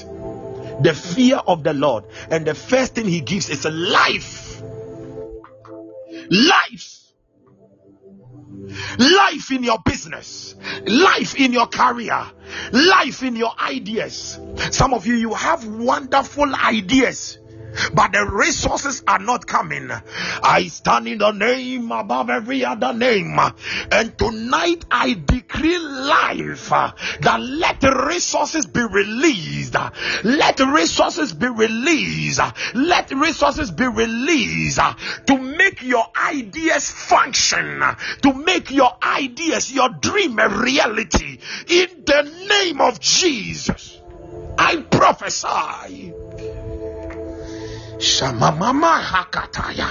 the fear of the Lord. And the first thing He gives is life. Life. Life in your business, life in your career, life in your ideas. Some of you, you have wonderful ideas but the resources are not coming. I stand in the name above every other name, and tonight I decree life uh, that let resources be released. Let resources be released. Let resources be released uh, to make your ideas function, to make your ideas, your dream a reality. In the name of Jesus, I prophesy Shamamama Hakataya.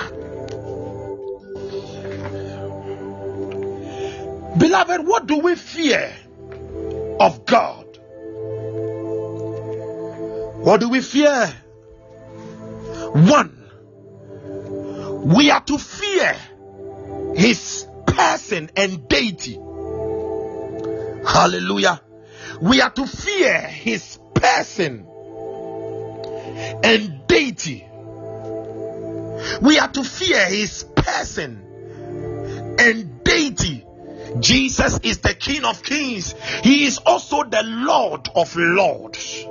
Beloved, what do we fear of God? What do we fear? One, we are to fear his person and deity. Hallelujah. We are to fear his person and deity. We are to fear his person and deity. Jesus is the King of Kings. He is also the Lord of Lords.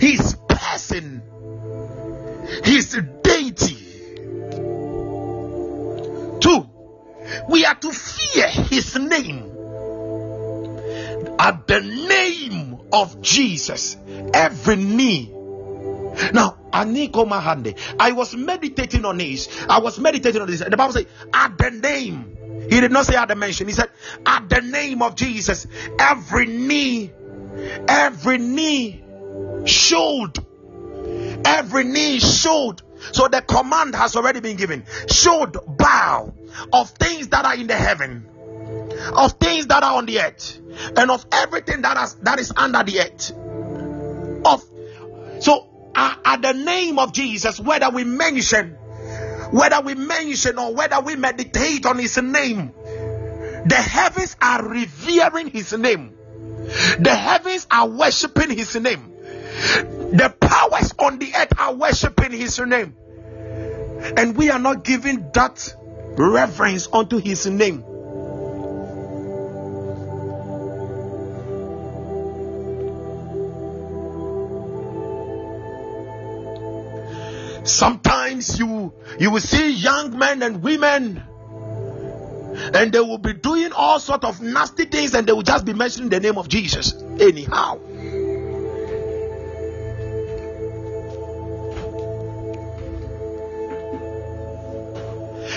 His person, his deity. Two, we are to fear his name. At the name of Jesus, every knee Now, I was meditating on this. I was meditating on this. And The Bible says, at the name. He did not say at the mention. He said, at the name of Jesus, every knee, every knee should, Every knee should. So the command has already been given. Should bow of things that are in the heaven, of things that are on the earth, and of everything that is that is under the earth. Of so uh, at the name of Jesus, whether we mention, whether we mention or whether we meditate on his name, the heavens are revering his name. The heavens are worshiping his name. The powers on the earth are worshiping his name. And we are not giving that reverence unto his name. Sometimes you you will see young men and women and they will be doing all sort of nasty things and they will just be mentioning the name of Jesus anyhow.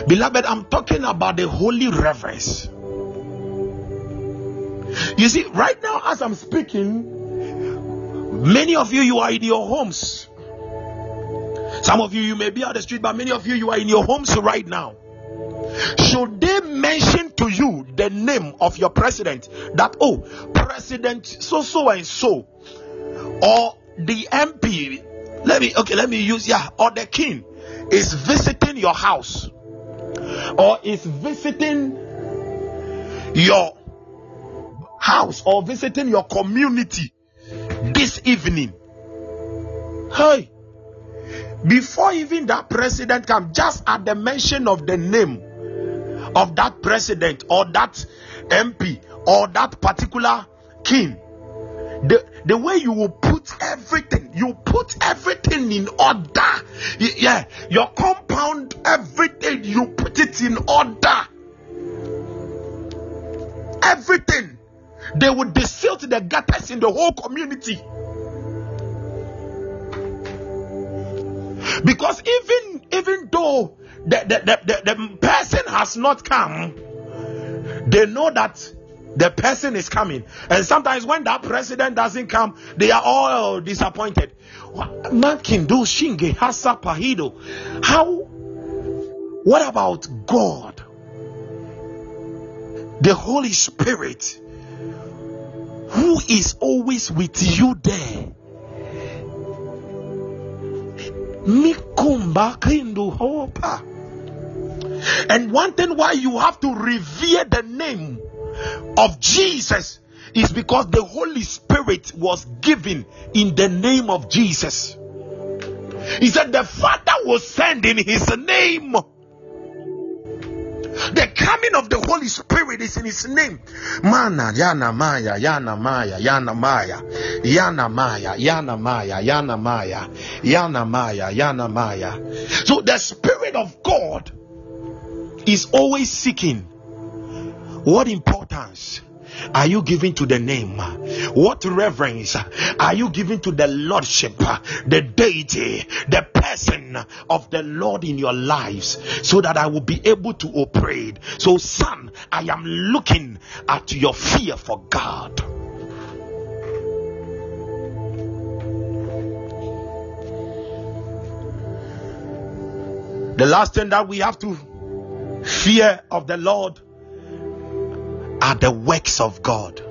Beloved, I'm talking about the holy reverence. You see, right now, as I'm speaking, many of you, you are in your homes. Some of you, you may be on the street, but many of you, you are in your homes right now. Should they mention to you the name of your president that, oh, President so, so, and so, or the MP, let me, okay, let me use, yeah, or the king is visiting your house or is visiting your house or visiting your community this evening. Hey, before even that president come, just at the mention of the name of that president or that MP or that particular king, the, the way you will put everything, you put everything in order. Yeah, your compound, everything, you put it in order. Everything. They would desilt the gutters in the whole community. Because even even though the, the, the, the, the person has not come, they know that the person is coming. And sometimes when that president doesn't come, they are all disappointed. Makindo Shinge Hasa Pahido. How what about God? The Holy Spirit who is always with you there. Mikumba Kindu Hopa. And one thing why you have to revere the name of Jesus is because the Holy Spirit was given in the name of Jesus. He said the Father was send in his name. The coming of the Holy Spirit is in his name. Mana yana maya yana maya yana maya yana maya yana maya yana maya yana maya yana maya. So the Spirit of God is always seeking what importance are you giving to the name? What reverence are you giving to the Lordship, the deity, the person of the Lord in your lives so that I will be able to operate? So, son, I am looking at your fear for God. The last thing that we have to fear of the Lord are the works of God.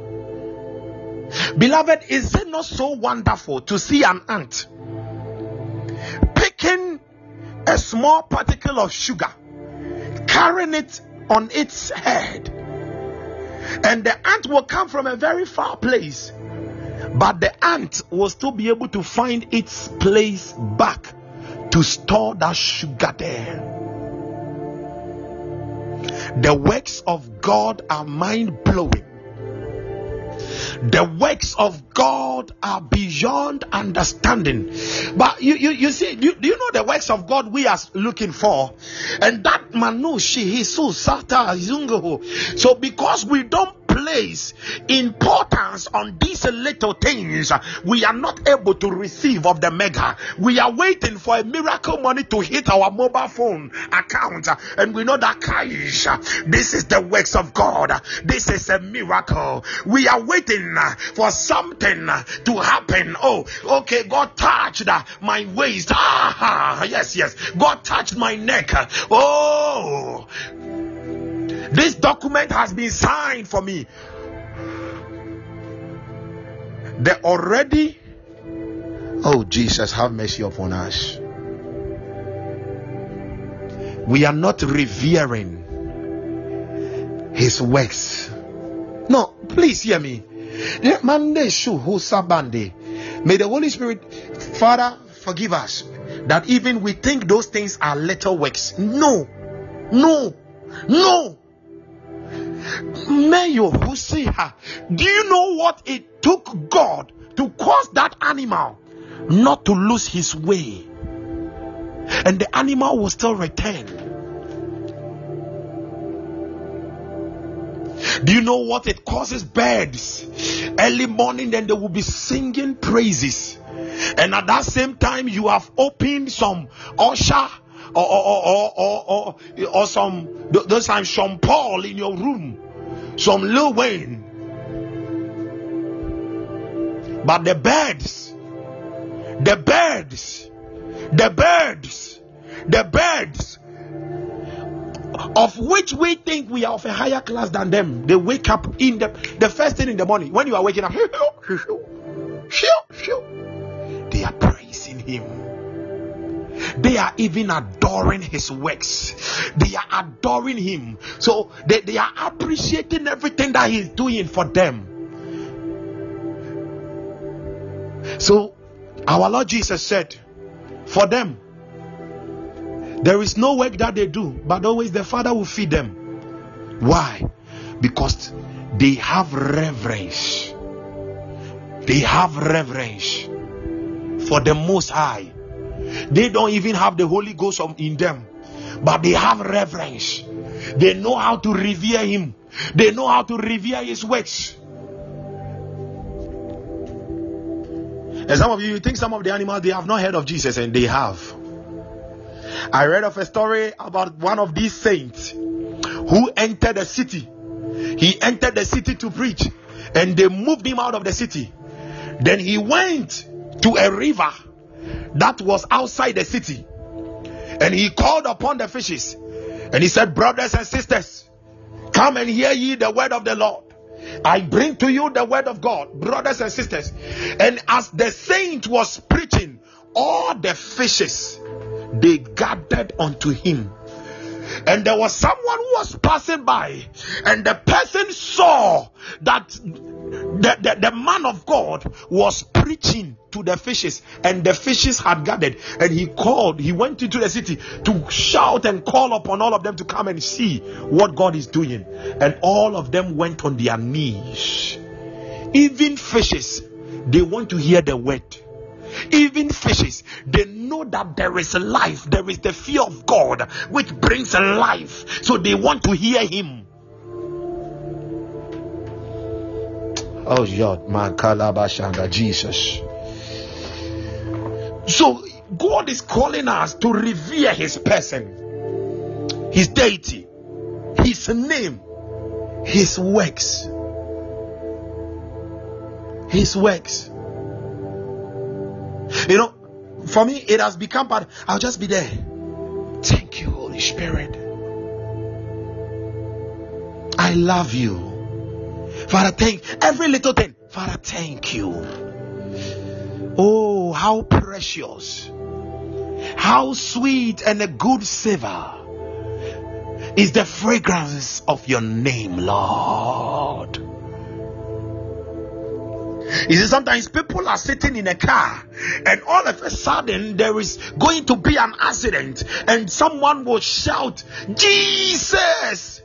Beloved, is it not so wonderful to see an ant picking a small particle of sugar, carrying it on its head? And the ant will come from a very far place, but the ant will still be able to find its place back to store that sugar there. The works of God are mind blowing. The works of God are beyond understanding. But you, you, you see, you, do you know the works of God we are looking for? And that manushi, he so sata zungo. So because we don't place importance on these little things, we are not able to receive of the mega. We are waiting for a miracle money to hit our mobile phone account, and we know that cash. This is the works of God. This is a miracle. We are waiting for something to happen. Oh, okay. God touched my waist. Ah, yes, yes. God touched my neck. Oh, this document has been signed for me. The already, oh Jesus, have mercy upon us. We are not revering his works. No, please hear me. May the Holy Spirit, Father, forgive us that even we think those things are little works. No, no, no. Mayo Hosea, do you know what it took God to cause that animal not to lose his way? And the animal will still return. Do you know what it causes birds? Early morning, then they will be singing praises. And at that same time, you have opened some usher or or or or, or, or some those times some Paul in your room, some Lil Wayne. But the birds, the birds, the birds, the birds of which we think we are of a higher class than them. They wake up in the the first thing in the morning when you are waking up. [LAUGHS] They are praising him. They are even adoring his works. They are adoring him. So they, they are appreciating everything that he's doing for them. So our Lord Jesus said, For them, there is no work that they do, but always the Father will feed them. Why? Because they have reverence. They have reverence for the Most High. They don't even have the Holy Ghost in them, but they have reverence. They know how to revere Him, they know how to revere His works. And some of you, you think some of the animals they have not heard of Jesus, and they have. I read of a story about one of these saints who entered the city. He entered the city to preach, and they moved him out of the city. Then he went to a river that was outside the city. And he called upon the fishes and he said, Brothers and sisters, come and hear ye the word of the Lord. I bring to you the word of God, brothers and sisters. And as the saint was preaching, all the fishes they gathered unto him. And there was someone who was passing by, and the person saw that the, the, the man of God was preaching to the fishes, and the fishes had gathered. And he called, he went into the city to shout and call upon all of them to come and see what God is doing. And all of them went on their knees. Even fishes, they want to hear the word. Even fishes, they know that there is life, there is the fear of God which brings life. So they want to hear Him. Oh, God, man, Kalabashanga, Jesus. So God is calling us to revere His person, His deity, His name, His works. His works. You know, for me, it has become part. I'll just be there. Thank you, Holy Spirit. I love you. Father, thank every little thing. Father, thank you. Oh, how precious, how sweet and a good savor is the fragrance of your name, Lord. You see, sometimes people are sitting in a car and all of a sudden there is going to be an accident and someone will shout, Jesus!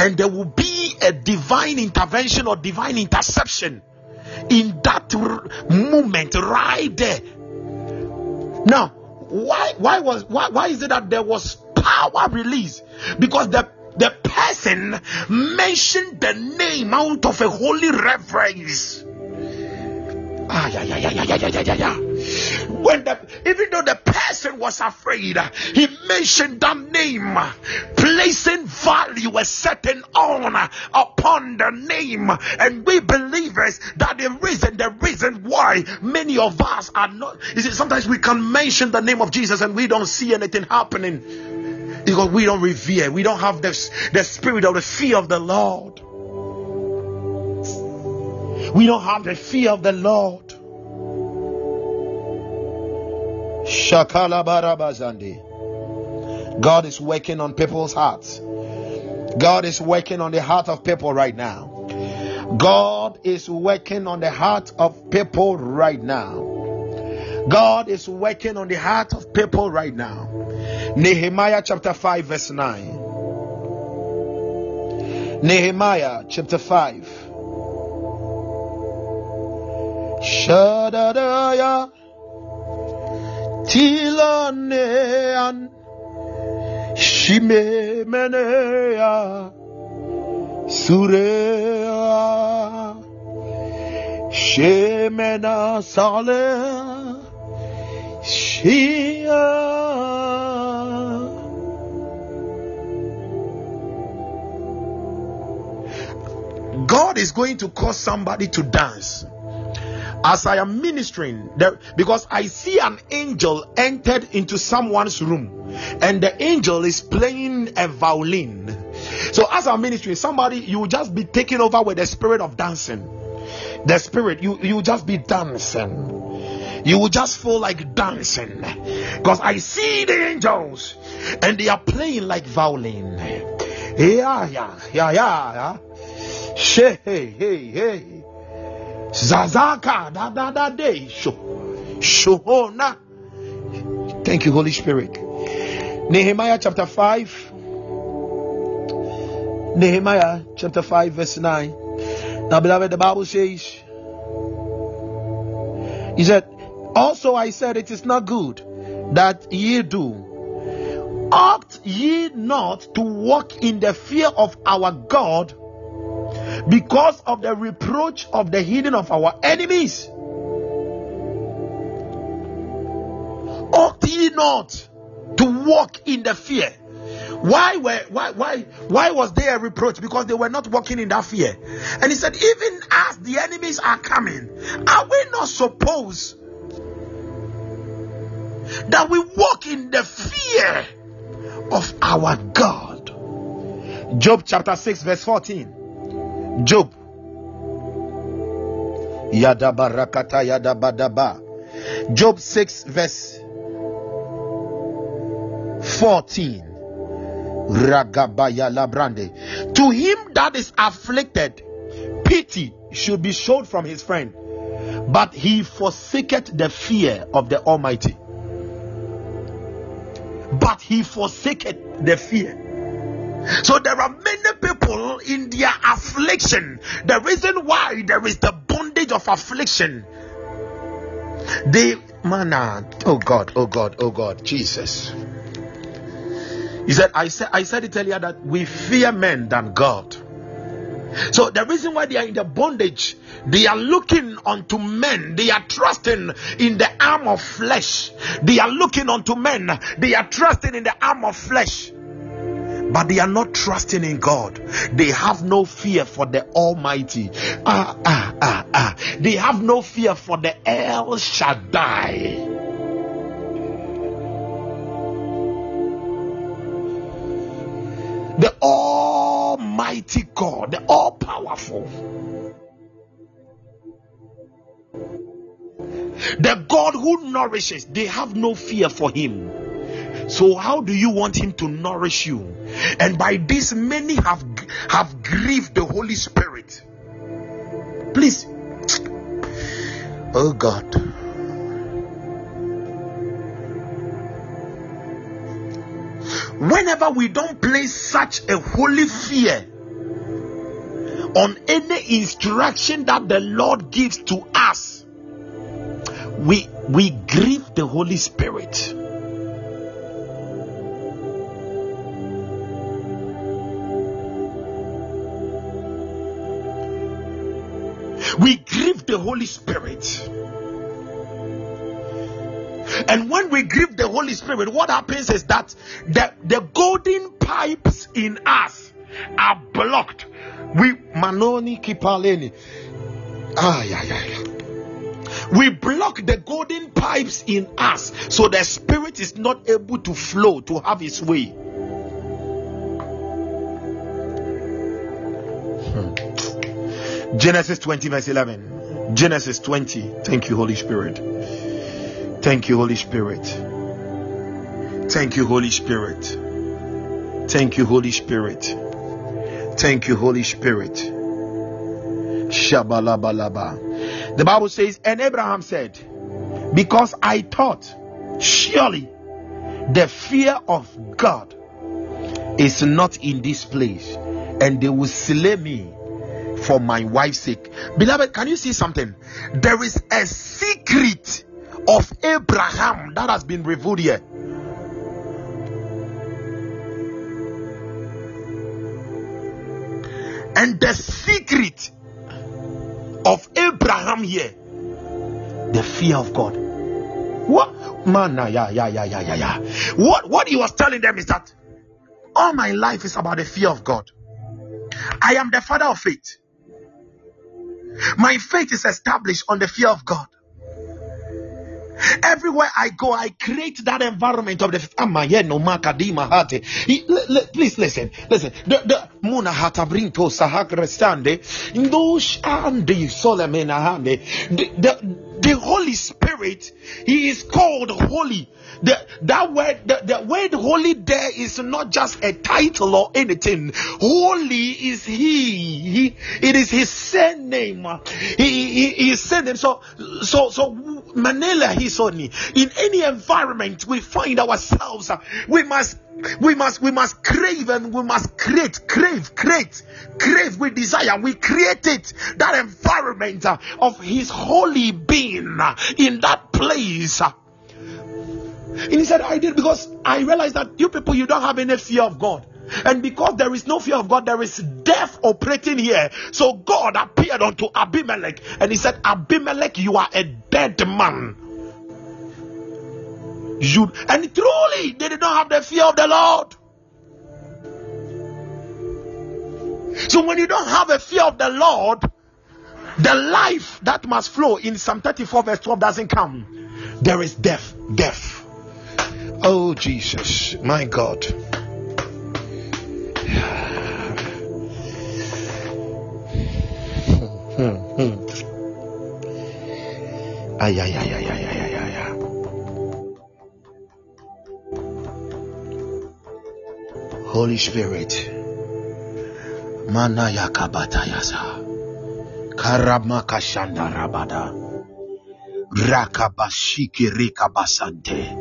And there will be a divine intervention or divine interception in that r- moment right there. Now, why why was why, why is it that there was power release? Because the the person mentioned the name out of a holy reverence. Ah, yeah, yeah, yeah, yeah, yeah, yeah, yeah, yeah. When the even though the person was afraid, he mentioned that name, placing value a certain honor upon the name. And we believers that the reason, the reason why many of us are not is it sometimes we can mention the name of Jesus and we don't see anything happening because we don't revere, we don't have the, the spirit of the fear of the Lord. We don't have the fear of the Lord. Shakala barabazandi. God is working on people's hearts. God is working on the heart of people right now. God is working on the heart of people right now. God is working on the heart of people right now. Nehemiah chapter 5, verse 9. Nehemiah chapter 5. Shadadaya. Tilanean Shimemenea Surea Shemena Sale. Shia God is going to cause somebody to dance as I am ministering there because I see an angel entered into someone's room and the angel is playing a violin. So as I'm ministering, somebody you will just be taken over with the spirit of dancing. The spirit, you you just be dancing. You will just feel like dancing. Because I see the angels and they are playing like violin. Yeah, yeah, yeah, yeah. Hey, hey, hey. Zazaka da da da day. Shohona. Thank you, Holy Spirit. Nehemiah chapter 5. Nehemiah chapter 5, verse 9. Now, beloved, the Bible says, He said, Also I said, It is not good that ye do. Ought ye not to walk in the fear of our God because of the reproach of the hidden of our enemies. Ought ye not to walk in the fear? Why were why why why was there a reproach? Because they were not walking in that fear. And he said, even as the enemies are coming, are we not supposed that we walk in the fear of our God? Job chapter 6, verse 14. Job. Yadabarakata yadabadaba. Job 6 verse 14. Ragabaya labrande. To him that is afflicted, pity should be shown from his friend, but he forsaketh the fear of the Almighty. But he forsaketh the fear so there are many people in their affliction. The reason why there is the bondage of affliction, they man, ah, oh God, oh God, oh God, Jesus. He said, I said, I said it earlier that we fear men than God. So the reason why they are in the bondage, they are looking unto men, they are trusting in the arm of flesh. They are looking unto men, they are trusting in the arm of flesh but they are not trusting in God. They have no fear for the Almighty. Ah, ah, ah, ah. They have no fear for the El Shaddai. The Almighty God, the All Powerful. The God who nourishes, they have no fear for Him. So, how do you want Him to nourish you? and by this many have have grieved the holy spirit. Please. Oh god. Whenever we don't place such a holy fear on any instruction that the lord gives to us we we grieve the holy spirit we grieve the Holy Spirit. And when we grieve the Holy Spirit, what happens is that the, the golden pipes in us are blocked. We manoni kipaleni. Ah, yeah, yeah, yeah. We block the golden pipes in us so the spirit is not able to flow to have its way. Genesis 20, verse 11. Genesis 20. Thank you, Holy Spirit. Thank you, Holy Spirit. Thank you, Holy Spirit. Thank you, Holy Spirit. Thank you, Holy Spirit. Shabalabalaba. The Bible says, and Abraham said, Because I thought, surely the fear of God is not in this place, and they will slay me for my wife's sake. Beloved, can you see something? There is a secret of Abraham that has been revealed here. And the secret of Abraham here, the fear of God. What man? Yeah, yeah, yeah, yeah, yeah, yeah. What what he was telling them is that all my life is about the fear of God. I am the father of faith. My faith is established on the fear of God. Everywhere I go, I create that environment of the Hate. Please listen, listen. The the Muna Hatabrinto Solemena Hande. The the Holy Spirit, He is called holy the, that word, the, the word holy there is not just a title or anything. Holy is He. he it is His surname. He, he, His surname. So, so, so Manila, He's only in any environment we find ourselves. We must we must we must crave and we must create crave create crave we desire we create it that environment of his holy being in that place and he said, I did because I realized that you people, you don't have any fear of God. And because there is no fear of God, there is death operating here. So God appeared unto Abimelech and he said, Abimelech, you are a dead man. You and truly they did not have the fear of the Lord. So when you don't have a fear of the Lord, the life that must flow in Psalm 34, verse 12 doesn't come. There is death, death. Oh, Jesus, my God. Hmm, hmm, hmm. Ay, ay, ay, ay, ay, ay, ay, ay. Holy Spirit. Manaya kabatayasa. Karamakashanda rabada. Rakabashiki rikabasante.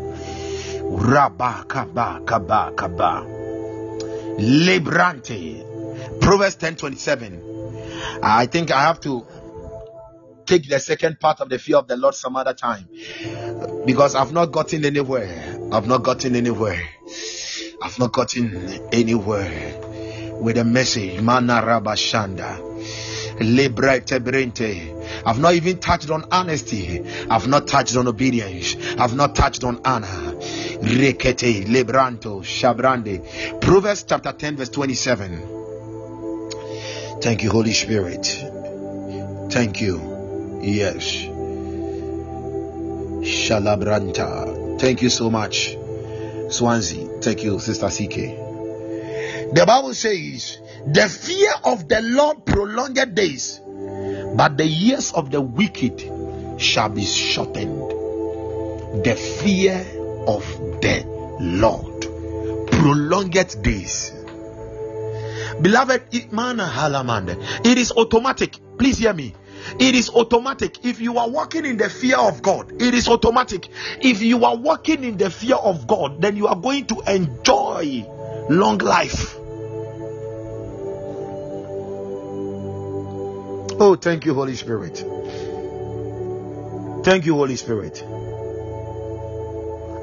Rabba kaba kaba. Lebrante. Proverbs 10:27. I think I have to take the second part of the fear of the Lord some other time because I've not gotten anywhere. I've not gotten anywhere. I've not gotten anywhere with the message. Mana Rabashanda. I've not even touched on honesty. I've not touched on obedience. I've not touched on honor. Rekete, Lebranto, Shabrande. Proverbs chapter 10, verse 27. Thank you, Holy Spirit. Thank you. Yes. Shalabranta. Thank you so much. Swansea. Thank you, Sister CK. The Bible says, The fear of the Lord prolonged days, but the years of the wicked shall be shortened. The fear of the Lord. Prolonged days. Beloved, it is automatic. Please hear me. It is automatic. If you are walking in the fear of God, it is automatic. If you are walking in the fear of God, then you are going to enjoy long life. Oh, thank you, Holy Spirit. Thank you, Holy Spirit.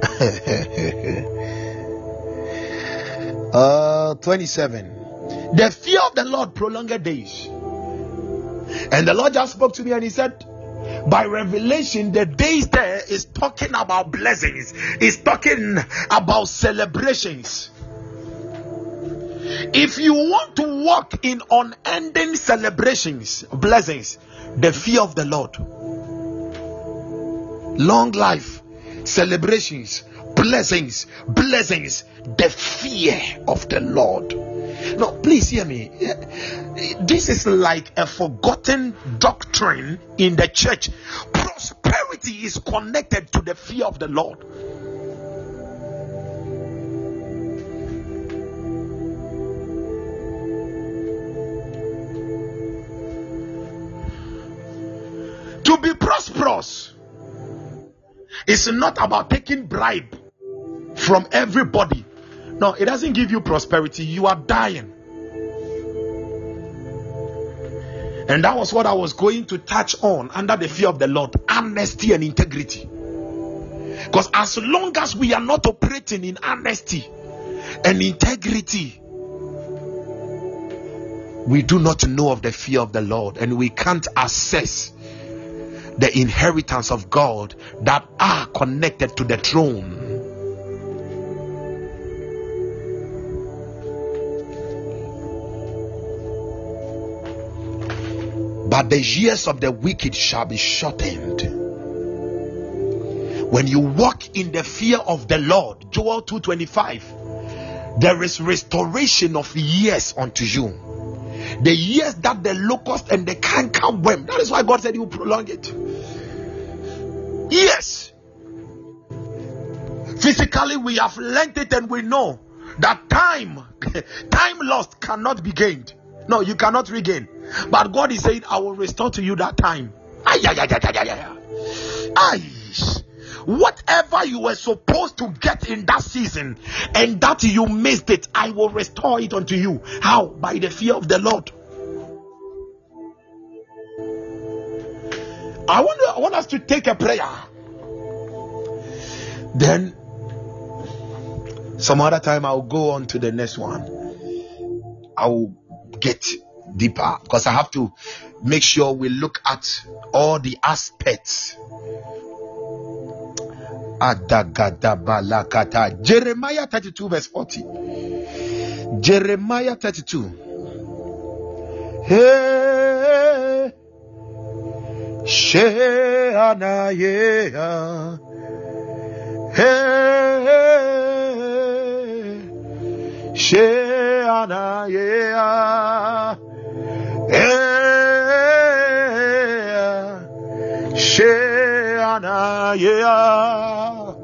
[LAUGHS] uh, 27. The fear of the Lord prolonged days. And the Lord just spoke to me and He said, by revelation, the days there is talking about blessings, is talking about celebrations. If you want to walk in unending celebrations, blessings, the fear of the Lord, long life, celebrations, blessings, blessings, the fear of the Lord. No, please hear me. This is like a forgotten doctrine in the church. Prosperity is connected to the fear of the Lord. To be prosperous is not about taking bribe from everybody no, it doesn't give you prosperity. You are dying. And that was what I was going to touch on under the fear of the Lord honesty and integrity. Because as long as we are not operating in honesty and integrity, we do not know of the fear of the Lord and we can't assess the inheritance of God that are connected to the throne. But the years of the wicked shall be shortened. When you walk in the fear of the Lord, Joel 2:25, there is restoration of years unto you. The years that the locust and the cankerworm, that is why God said He will prolong it. Yes. Physically, we have learned it and we know that time, [LAUGHS] time lost cannot be gained. No, you cannot regain. But God is saying, I will restore to you that time. Ay, ay, ay, ay, ay, ay, ay. Whatever you were supposed to get in that season and that you missed it, I will restore it unto you. How? By the fear of the Lord. I want, I want us to take a prayer. Then, some other time, I'll go on to the next one. I'll get deeper because I have to make sure we look at all the aspects. Jeremiah 32, verse 40. Jeremiah 32. Hey, Sheana, yeah. Hey, Sheana, yeah. Sheana, yeah.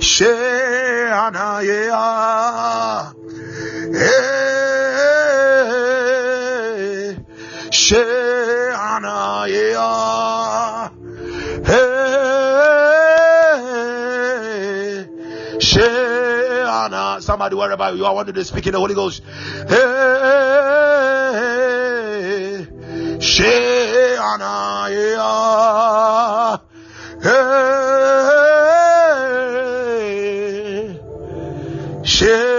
Sheana, yeah. Sheana, yeah. Sheana, somebody wherever you are wanted to speak in the Holy Ghost. Hey, Sheana, yeah. Hey, Sheana,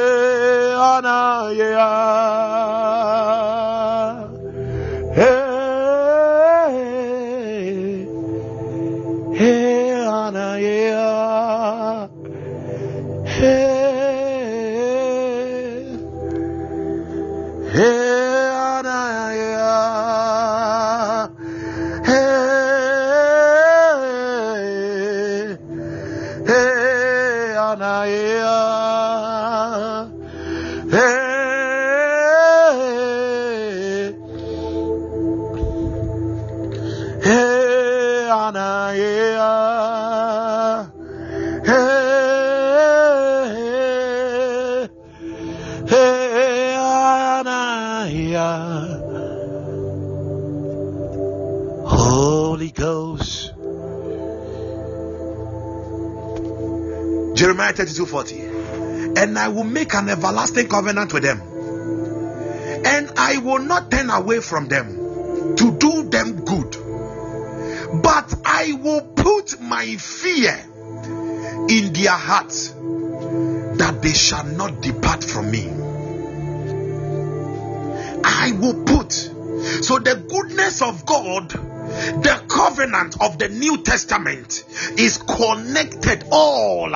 Jeremiah 32 40. And I will make an everlasting covenant with them, and I will not turn away from them to do them good, but I will put my fear in their hearts that they shall not depart from me. I will put. So the goodness of God the covenant of the New Testament is connected all.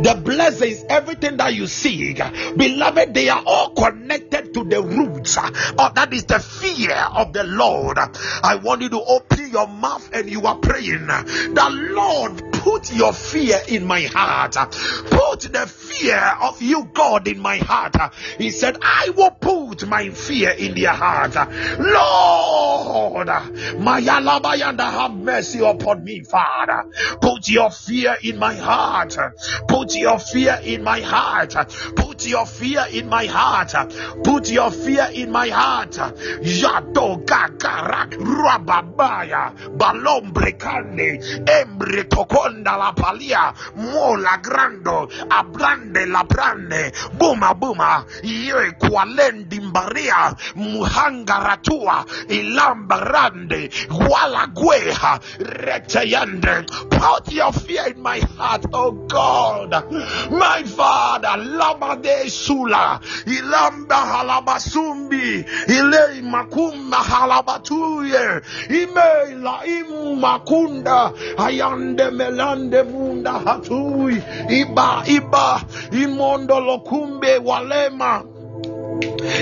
The blessings, everything that you see, beloved, they are all connected to the roots. Oh, that is the fear of the Lord. I want you to open your mouth and you are praying. The Lord put your fear in my heart. Put the fear of you, God, in my heart. He said, I will put my fear in their heart. Lord, my Alabayanda, have mercy upon me, Father. Put your fear in my heart. Put your fear in my heart. Put your fear in my heart. Put your fear in my heart. Yado gagarak rababaya tokonda la palia mola grando abrande la brande buma buma ye kwalendi mbaria muhangaratua ilambarande wala gweha reteyande put your fear in my heart oh God. My father labade sula ilamba halabasumbi ile makumba halabatuye imela imakunda ayande melande munda hatui iba iba imondo lokumbe walema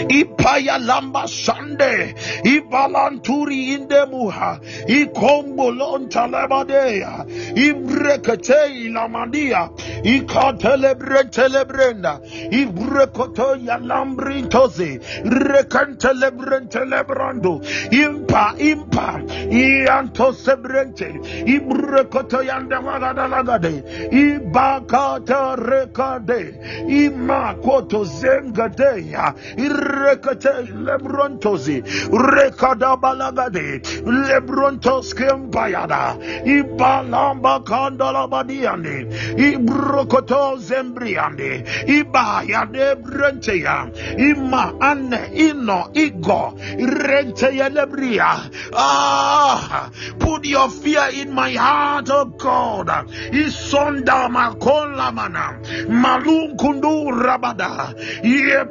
Ipaya lamba sande, ibalanturi indemuha, ikombo lontalebadea, ibrekete ilamandia, ikatelebre telebrenda, ibrekoto yalambrintozi, rekantelebre telebrando, impa impa, iantosebrente, ibrekoto yandamagadalagade, ibakata rekade, imakoto zengadeya, irekete lebrontozi rekada balagade lebrontos kempayada ibalamba kandala badiande ibrokoto zembriande ibaya brenteya ima ane ino igo renteya lebria. Ah put your fear in my heart oh god. Isonda makola mana malum kundu rabada ye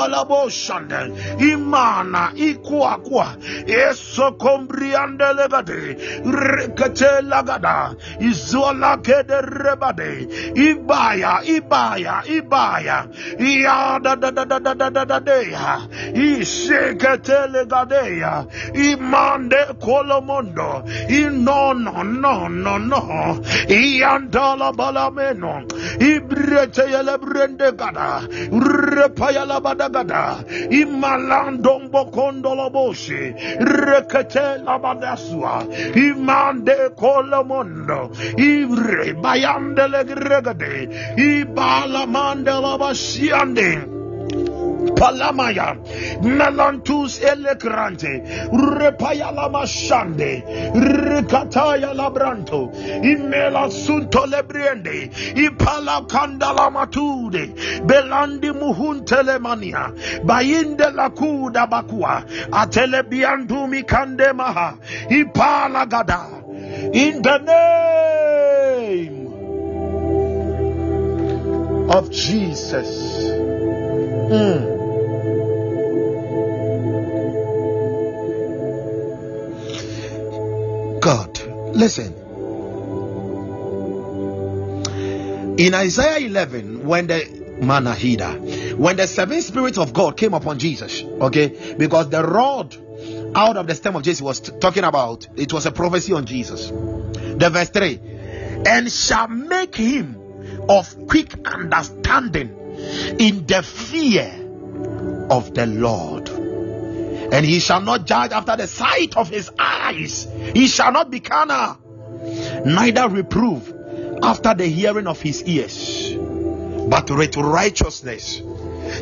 payala balaboshande imana ikuakua. Eso kombriande legade rekete lagada izola kede rebade. Ibaya ibaya ibaya. Ya da da da da da da da da de ya ishekete legade ya imande kolomondo. Ino no no no. No iyandala balameno. Ibrete yele brende gada. Repaya Kadagada, Imalandombo Kondoloboshe, Rekete Labadasua, Imande Colomondo, Ivre Bayandele Gregade, Ibala Mandela Bashiande palamaya. Melantus elekrante repaya la mashande. Rikataya labranto imela sunto lebriende. Ipala kanda la matude. Belandi muhuntele mania. Bayinde la kuda bakua. Atele biandumi kande maha. Ipala gada. In the name of Jesus. Mm. God, listen. In Isaiah 11, when the Manahida, when the seven spirits of God came upon Jesus, okay, because the rod out of the stem of Jesus was t- talking about, it was a prophecy on Jesus. The verse 3 and shall make him of quick understanding in the fear of the Lord. And he shall not judge after the sight of his eyes, he shall not be carnal, neither reprove after the hearing of his ears, but with righteousness.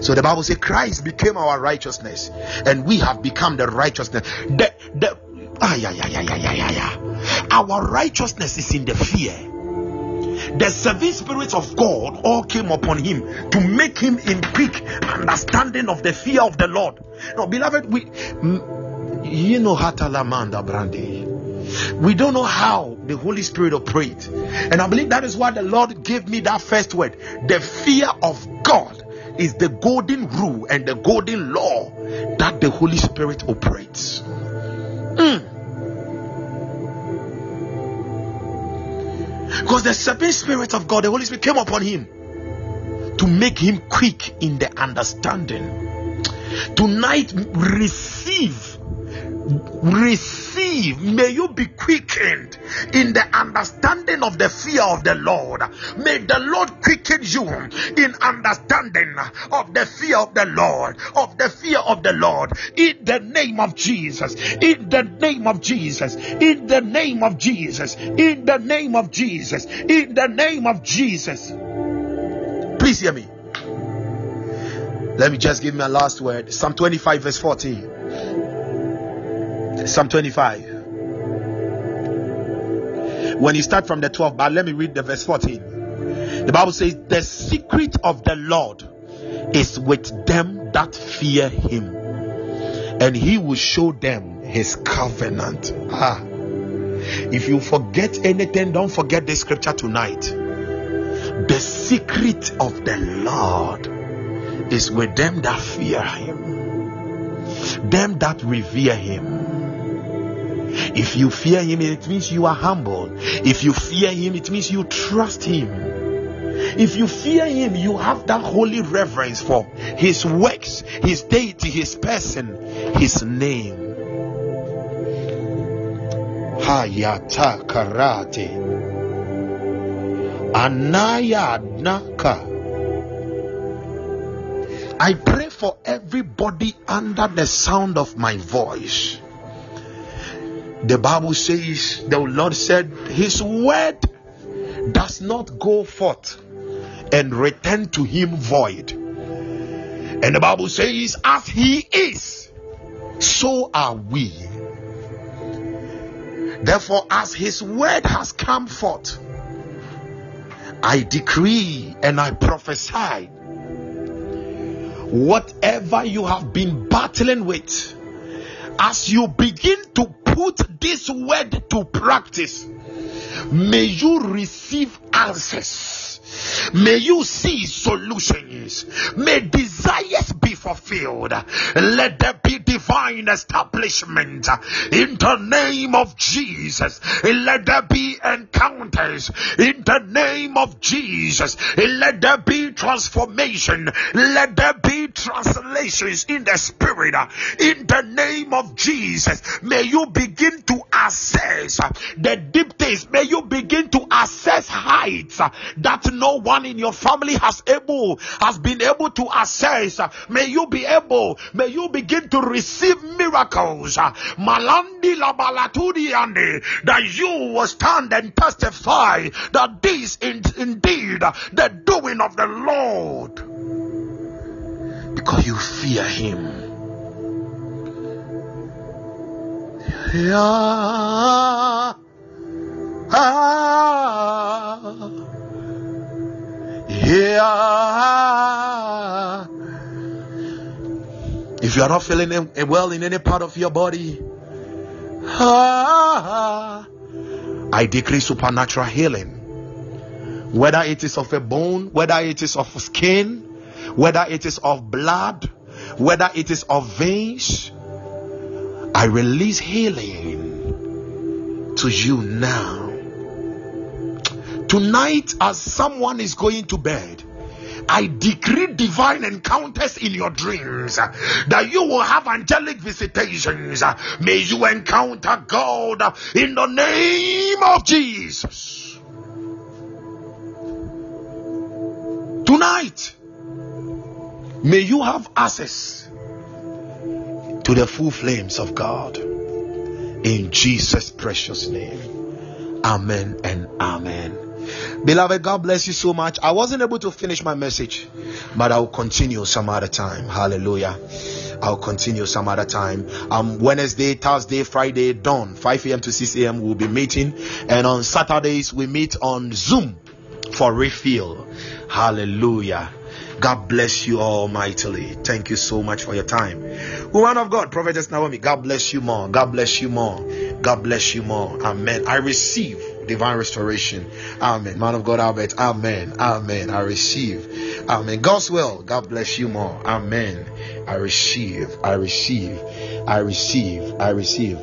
So the Bible says Christ became our righteousness, and we have become the righteousness. The the ah, yeah, yeah, yeah, yeah, yeah, yeah. Our righteousness is in the fear the seven spirits of God all came upon him to make him in quick understanding of the fear of the Lord. Now, beloved, we you know Hatalamanda Brandi. We don't know how the Holy Spirit operates. And I believe that is why the Lord gave me that first word. The fear of God is the golden rule and the golden law that the Holy Spirit operates. Because the seven spirit of God, the Holy Spirit came upon him to make him quick in the understanding. Tonight, receive, receive. May you be quickened in the understanding of the fear of the Lord. May the Lord quicken you in understanding of the fear of the Lord, of the fear of the Lord, in the name of Jesus, in the name of Jesus, in the name of Jesus, in the name of Jesus, in the name of Jesus. Please hear me. Let me just give my last word. Psalm 25, verse 14. Psalm 25. When you start from the 12, but let me read the verse 14. The Bible says, The secret of the Lord is with them that fear him, and he will show them his covenant. Ah. If you forget anything, don't forget this scripture tonight the secret of the Lord is with them that fear him, them that revere him. If you fear him, it means you are humble. If you fear him, it means you trust him. If you fear him, you have that holy reverence for his works, his deity, his person, his name. Hayata karate. Anaya Naka. I pray for everybody under the sound of my voice. The Bible says, the Lord said, His word does not go forth and return to Him void. And the Bible says, As He is, so are we. Therefore, as His word has come forth, I decree and I prophesy whatever you have been battling with, as you begin to put this word to practice, may you receive answers May you see solutions. May desires be fulfilled. Let there be divine establishment in the name of Jesus. Let there be encounters in the name of Jesus. Let there be transformation. Let there be translations in the spirit in the name of Jesus. May you begin to assess the deep things. May you begin to assess heights that no one in your family has able has been able to assess. May you be able, may you begin to receive miracles. Malandi that you will stand and testify that this is indeed the doing of the Lord. Because you fear him. Yeah. Ah. Yeah. If you are not feeling eh, well in any part of your body, I decree supernatural healing. Whether it is of a bone, whether it is of skin, whether it is of blood, whether it is of veins, I release healing to you now. Tonight, as someone is going to bed, I decree divine encounters in your dreams uh, that you will have angelic visitations. Uh, may you encounter God uh, in the name of Jesus. Tonight, may you have access to the full flames of God in Jesus' precious name. Amen and amen. Beloved, God bless you so much. I wasn't able to finish my message, but I'll continue some other time. Hallelujah. I'll continue some other time. Um, Wednesday, Thursday, Friday, dawn, 5 a.m. to 6 a.m. We'll be meeting, and on Saturdays we meet on Zoom for refill. Hallelujah. God bless you all mightily. Thank you so much for your time. Woman of God, Prophetess Naomi, God bless you more. God bless you more. God bless you more. Amen. I receive divine restoration. Amen. Man of God, Albert. Amen. Amen. I receive. Amen. God's will. God bless you more. Amen. I receive. I receive. I receive. I receive.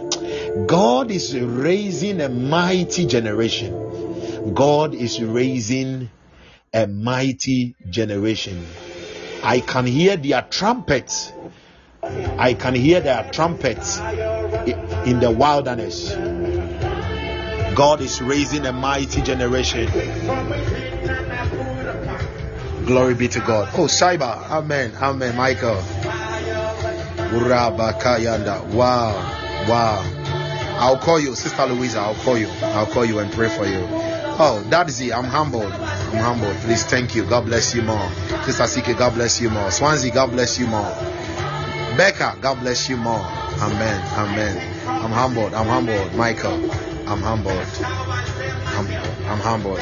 God is raising a mighty generation. God is raising a mighty generation. I can hear their trumpets. I can hear their trumpets in the wilderness. God is raising a mighty generation. Glory be to God. Oh, Cyber. Amen. Amen. Michael. Wow. Wow. I'll call you, Sister Louisa. I'll call you. I'll call you and pray for you. Oh, Dadzy, I'm humbled. I'm humbled. Please, thank you. God bless you more. Sister Sike, God bless you more. Swansea, God bless you more. Becca, God bless you more. Amen. Amen. I'm humbled. I'm humbled. Michael, I'm humbled. I'm, I'm humbled.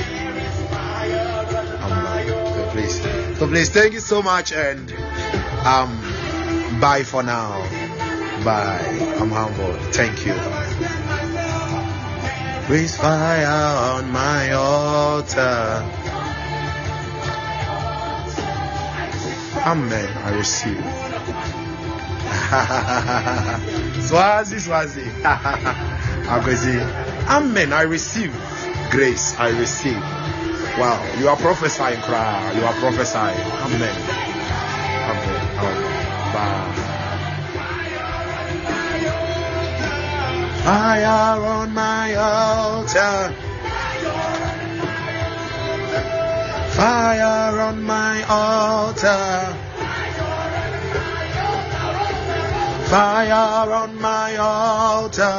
I'm, so please, so please, thank you so much, and um, bye for now. Bye. I'm humbled. Thank you. Raise fire on my altar. Amen. I receive. [LAUGHS] Swazi, Swazi. [LAUGHS] Agozi. Amen. I receive grace. I receive. Wow. You are prophesying, cry. You are prophesying. Amen. Amen. Amen. Bye. Fire on my altar. Fire on my altar. Fire on my altar.